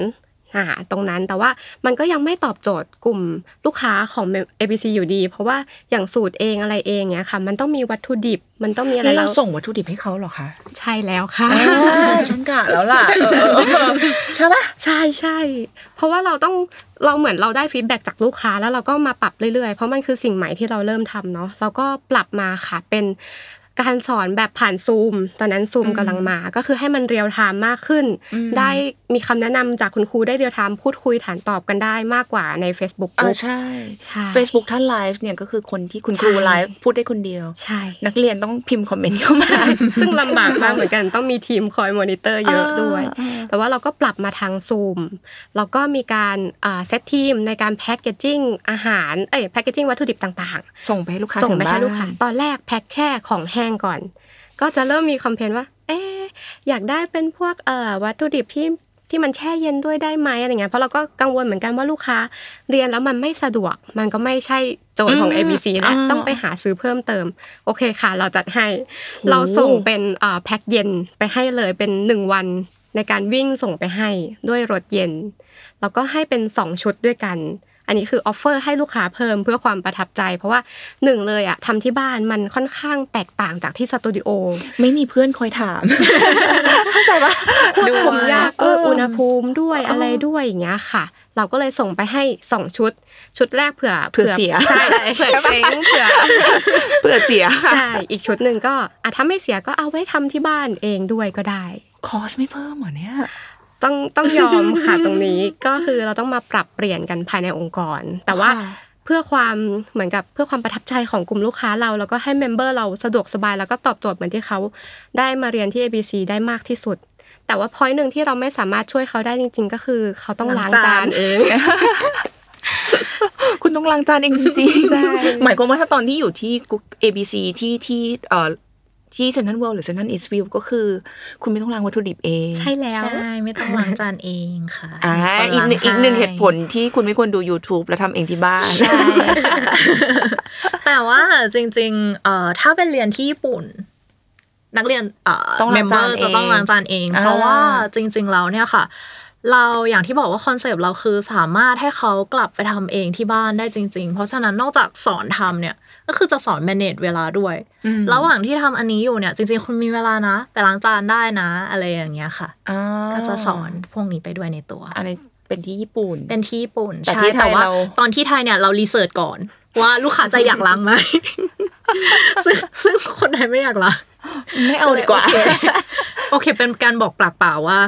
อ่าตรงนั้น แต่ว่ามันก็ยังไม่ตอบโจทย์กลุ่มลูกค้าของ ABC อยู่ดี เพราะว่าอย่างสูตรเองอะไรเองเนี่ยค่ะ มันต้องมีวัตถุดิบ มันต้องมีอะไรแล้วเราแล้วส่งวัตถุดิบให้เขาเหรอคะ ใช่แล้วค่ะอ่าฉันกะแล้วล่ะเออใช่ปะใช่ใช่เพราะว่าเราต้องเราเหมือนเราได้ feedback จากลูกค้าแล้วเราก็มาปรับเรื่อยๆ เพราะมันคือสิ่งใหม่ที่เราเริ่มทำเนาะเราก็ปรับมาค่ะเป็น การสอนแบบผ่านซูม ตอนนั้นซูมกำลังมา ก็คือให้มัน real-time มากขึ้น ได้มีคำแนะนำจากคุณครูได้ real-time พูดคุยถามตอบกันได้มากกว่าใน Facebook เออกลุ่มใช่ใช่ Facebook ถ้านไลฟ์เนี่ยก็คือคนที่คุณครูใช่ไลฟ์พูดได้คนเดียว ใช่ นักเรียนต้องพิมพ์ comment เข้ามา ซึ่งลำบากมากเหมือนกันต้องมีทีมคอยมอนิเตอร์เยอะด้วยอ่าแต่ว่าเราก็ปรับมาทางซูมแล้วก็มีการเซตทีมในการ packaging อาหารเอ้ย packaging วัตถุดิบต่างส่งไปให้ลูกค้าๆส่งไปให้ถึงบ้านลูกค้าตอนแรกแพ็คแค่ของแห้งก่อน ก็จะเริ่มมี complain ว่า เอ๊ะอยากได้เป็นพวกเอ่อวัตถุดิบที่ที่มันแช่เย็นด้วยได้ไหมอะไรเงี้ยเพราะเราก็กังวลเหมือนกันว่าลูกค้าเรียนแล้วมันไม่สะดวก มันก็ไม่ใช่โจทย์ของอืม ABC และอ่าต้องไปหาซื้อเพิ่มเติม โอเคค่ะ เราจัดให้ เราส่งเป็นเอ่อแพ็คเย็นไปให้เลยเป็นหนึ่งวันในการวิ่งส่งไปให้ด้วยรถเย็น แล้วก็ให้เป็น2ชุดด้วยกันอั นนี้คือ offer ให้ลูกค้าเพิ่มเพื่อความประทับใจ เพราะว่าหนึ่งเลยอะทำที่บ้านมันค่อนข้างแตกต่างจากที่สตูดิโอไม่มีเพื่อนคอยถามเข้าใจปะควบคุมยากเอด้วอยอุณหภูมิด้วยเออออะไรด้วยอย่างเงี้ยค่ะเราก็เลยส่งไปให้2ชุด ชุดแรกเผื่อเผื่อเสียใช่เผื่อเจ๊งเผื่อเพื่อเสียค่ะใช่อีกชุดหนึ่งก็อะถ้าไม่เสียก็เอาไว้ทำที่บ้านเองด้วยก็ได้ คอสไม่เพิ่มเหรอเนี่ย ต้องต้องยอมค่ะตรงนี้ก็คือเราต้องมาปรับเปลี่ยนกันภายในองค์กร แต่ว่าค่ะเพื่อความเหมือนกับเพื่อความประทับใจของกลุ่มลูกค้าเรา แล้วก็ให้ member เราสะดวกสบาย แล้วก็ตอบโจทย์เหมือนที่เขาได้มาเรียนที่ ABC ได้มากที่สุด แต่ว่า point หนึ่งที่เราไม่สามารถช่วยเขาได้จริง ๆ ก็คือ เขาต้องล้างล้างจาจานนเองคุณต้องล้างจานเองจริงใช่ๆหมายความว่าถ้าตอนที่อยู่ที่กุ๊ก ABC ที่ที่เอ่อ ที่เซนทรัลเวิลด์หรือเซนทรัลอีสต์วิวก็คือ คุณไม่ต้องล้างวัตถุดิบเอง ใช่แล้ว ใช่ ไม่ต้องล้างจานเองค่ะอ่ามีคนอีกหนึ่งล้าอีกหนึ่งเหตุผลที่คุณไม่ควรดู YouTube แล้วทำเองที่บ้าน ใช่ค่ะแต่ว่าจริงๆเอ่อถ้าเป็นเรียนที่ญี่ปุ่น นักเรียนเอ่อต้องเมล้างมเบจาอนร์เองจะต้องล้างจานเองอ่าเพราะว่าจริง ๆ แล้วเนี่ยค่ะ เราอย่างที่บอกว่าคอนเซปต์เราคือสามารถให้เขากลับไปทำเองที่บ้านได้จริง ๆ เพราะฉะนั้นนอกจากสอนทำเนี่ย ก็คือจะสอน manage เวลาด้วยอืมระหว่างที่ทำอันนี้อยู่เนี่ย จริง ๆ คุณมีเวลานะ ไปล้างจานได้นะ อะไรอย่างเงี้ยค่ะอ่าก็จะสอนพวกนี้ไปด้วยในตัว อันนี้เป็นที่ญี่ปุ่น เป็นที่ญี่ปุ่นแต่ใช่ที่ไทยแต่ว่าเราตอนที่ไทยเนี่ยเรารีเสิร์ชก่อน ว่าลูกค้าจะอยากล้างไหมซึ่งซึ่งคนไทยไม่อยากล้างไม่เอาดีกว่า โอเคโอเคเป็นการบอกปากเปล่าว่า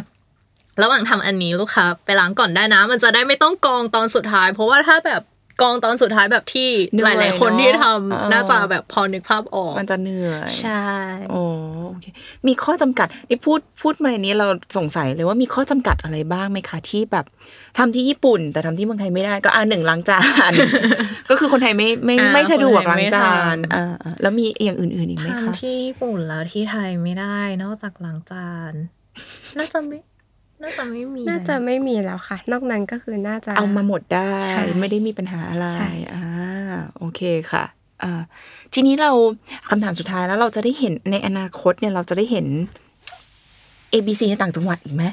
ระหว่างทำอันนี้ลูกค้าไปล้างก่อนได้นะ มันจะได้ไม่ต้องกองตอนสุดท้าย เพราะว่าถ้าแบบกองตอนสุดท้ายแบบที่เหนื่หอยลาย ๆ คนที่ทำเนอะน่าจะแบบพอนึกภาพออก มันจะเหนื่อย ใช่โอ้โอเคมีข้อจำกัดนี่พูดพูดมาในนี้เราสงสัยเลยว่ามีข้อจำกัดอะไรบ้างไหมคะที่แบบทำที่ญี่ปุ่น แต่ทำที่เมืองไทยไม่ได้ก็อ่าหนึ่งล้างจานก็คือคนไทยไม่ไม่อ่าไม่สะดวกคนไทยล้างไม่จานทำอ่าอ่าแล้วมีอย่างอื่นๆอีกไหมคะทำที่ญี่ปุ่นแล้วที่ไทยไม่ได้ นอกจากล้างจานน่าจะไม่ น่าจะไม่มี น่าจะไม่มีแล้วค่ะ นอกนั้นก็คือน่าจะเอามาหมดได้ใช่ไม่ได้มีปัญหาอะไรใช่อ่าโอเคค่ะอ่าทีนี้เราคำถามสุดท้ายแล้วเราจะได้เห็นในอนาคตเนี่ยเราจะได้เห็น ABC ในต่างจังหวัดอีกไหม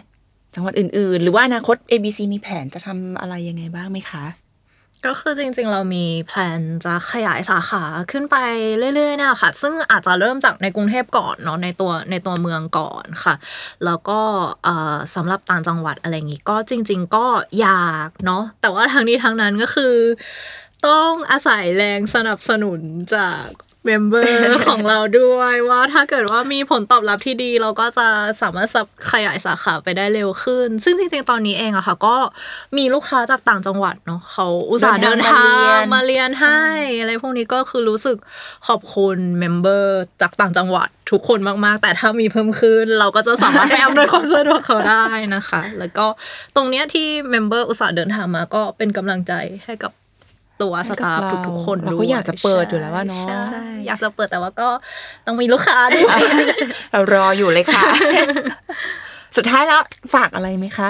จังหวัดอื่น ๆ หรือว่าอนาคต ABC มีแผนจะทำอะไรยังไงบ้างไหมคะ ก็คือจริงๆ เรามีแพลนจะขยายสาขาขึ้นไปเรื่อยๆเนี่ยค่ะ ซึ่งอาจจะเริ่มจากในกรุงเทพก่อนเนาะในตัวในตัวเมืองก่อนค่ะ แล้วก็สำหรับต่างจังหวัดอะไรอย่างงี้ก็จริง ๆ ก็อยากเนาะแต่ว่าทางนี้ทางนั้นก็คือ ต้องอาศัยแรงสนับสนุนจาก member ของเราด้วยว่าถ้าเกิดว่ามีผลตอบรับที่ดี เราก็จะสามารถสับขยายสาขาไปได้เร็วขึ้น ซึ่งจริงๆ ตอนนี้เองอะค่ะ ก็มีลูกค้าจากต่างจังหวัดเนาะเขาอุตส่าห์เดิเดินนทาทางงมามาเรีเรียยนนให้ อะไรพวกนี้ก็คือรู้สึกขอบคุณ member จากต่างจังหวัดทุกคนมากๆ แต่ถ้ามีเพิ่มขึ้น เราก็จะสามารถไปอำนวยความสะดวกเขาได้นะคะ แล้วก็ตรงเนี้ยที่เมมเบอร์อุตส่าห์เดินทางมาก็เป็นกำลังใจให้กับ ตัวสตาฟให้กับเราทุกๆคนเราด้ก็วยอยากจะเปิดอยู่แล้วอะเนาะใช่ใช่อยากจะเปิดแต่ว่าก็ต้องมีลูกค้าด้วยเรารออยู่เลยค่ะ สุดท้ายแล้วฝากอะไรไหมคะ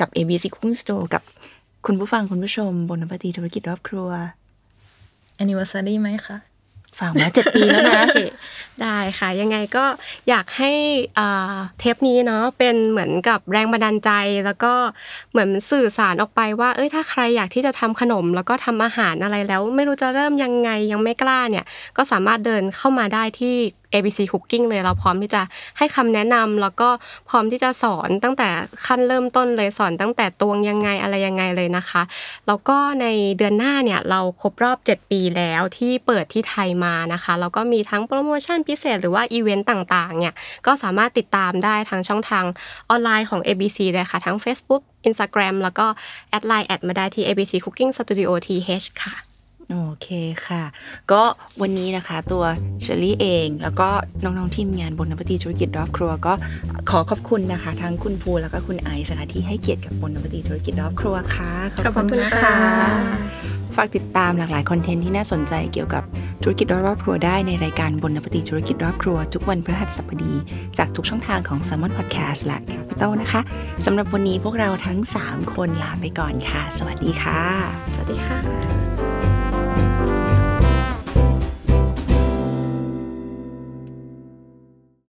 กับ ABC Cooking Store กับคุณผู้ฟังคุณผู้ชมบนนปฏิธุรกิจรอบครัว anniversary ไหมคะ ฝากมาเจ็ดปีแล้วนะได้ค่ะ ยังไงก็อยากให้เทปนี้เนาะเป็นเหมือนกับแรงบันดาลใจ แล้วก็เหมือนสื่อสารออกไปว่า เอ้ยถ้าใครอยากที่จะทำขนม แล้วก็ทำอาหารอะไรแล้ว ไม่รู้จะเริ่มยังไงยังไม่กล้าเนี่ย ก็สามารถเดินเข้ามาได้ที่ ABC Cooking เลยเราพร้อมที่จะให้คำแนะนำแล้วก็พร้อมที่จะสอนตั้งแต่ขั้นเริ่มต้นเลยสอนตั้งแต่ตวงยังไงอะไรยังไงเลยนะคะ แล้วก็ในเดือนหน้าเนี่ยเราครบรอบ 7 ปีแล้วที่เปิดที่ไทยมานะคะแล้วก็มีทั้งโปรโมชั่นพิเศษหรือว่าอีเวนต์ต่างๆเนี่ยก็สามารถติดตามได้ทางช่องทางออนไลน์ของ ABC เลยค่ะ ทั้ง Facebook Instagram แล้วก็ add LINE add มาได้ที่ ABC Cooking Studio TH ค่ะ โอเคค่ะ ก็วันนี้นะคะตัวเชอรี่เอง แล้วก็น้องๆทีมงานบนนปฏิธุรกิจครอบครัวก็ขอขอบคุณนะคะ ทั้งคุณภูแล้วก็คุณไอซ์นะที่ให้เกียรติกับบนนปฏิธุรกิจครอบครัวค่ะขอบคุณค่ะ ฝากติดตามหลากหลาย content ที่น่าสนใจเกี่ยวกับธุรกิจรอบครัวได้ในรายการบนนปฏิธุรกิจรอบครัว ทุกวันพฤหัสบดี จากทุกช่องทางของ s ซ m o n Podcast และ Capital นะคะสำหรับวันนี้พวกเราทั้ง 3 คนลาไปก่อนค่ะ สวัสดีค่ะ สวัสดีค่ะ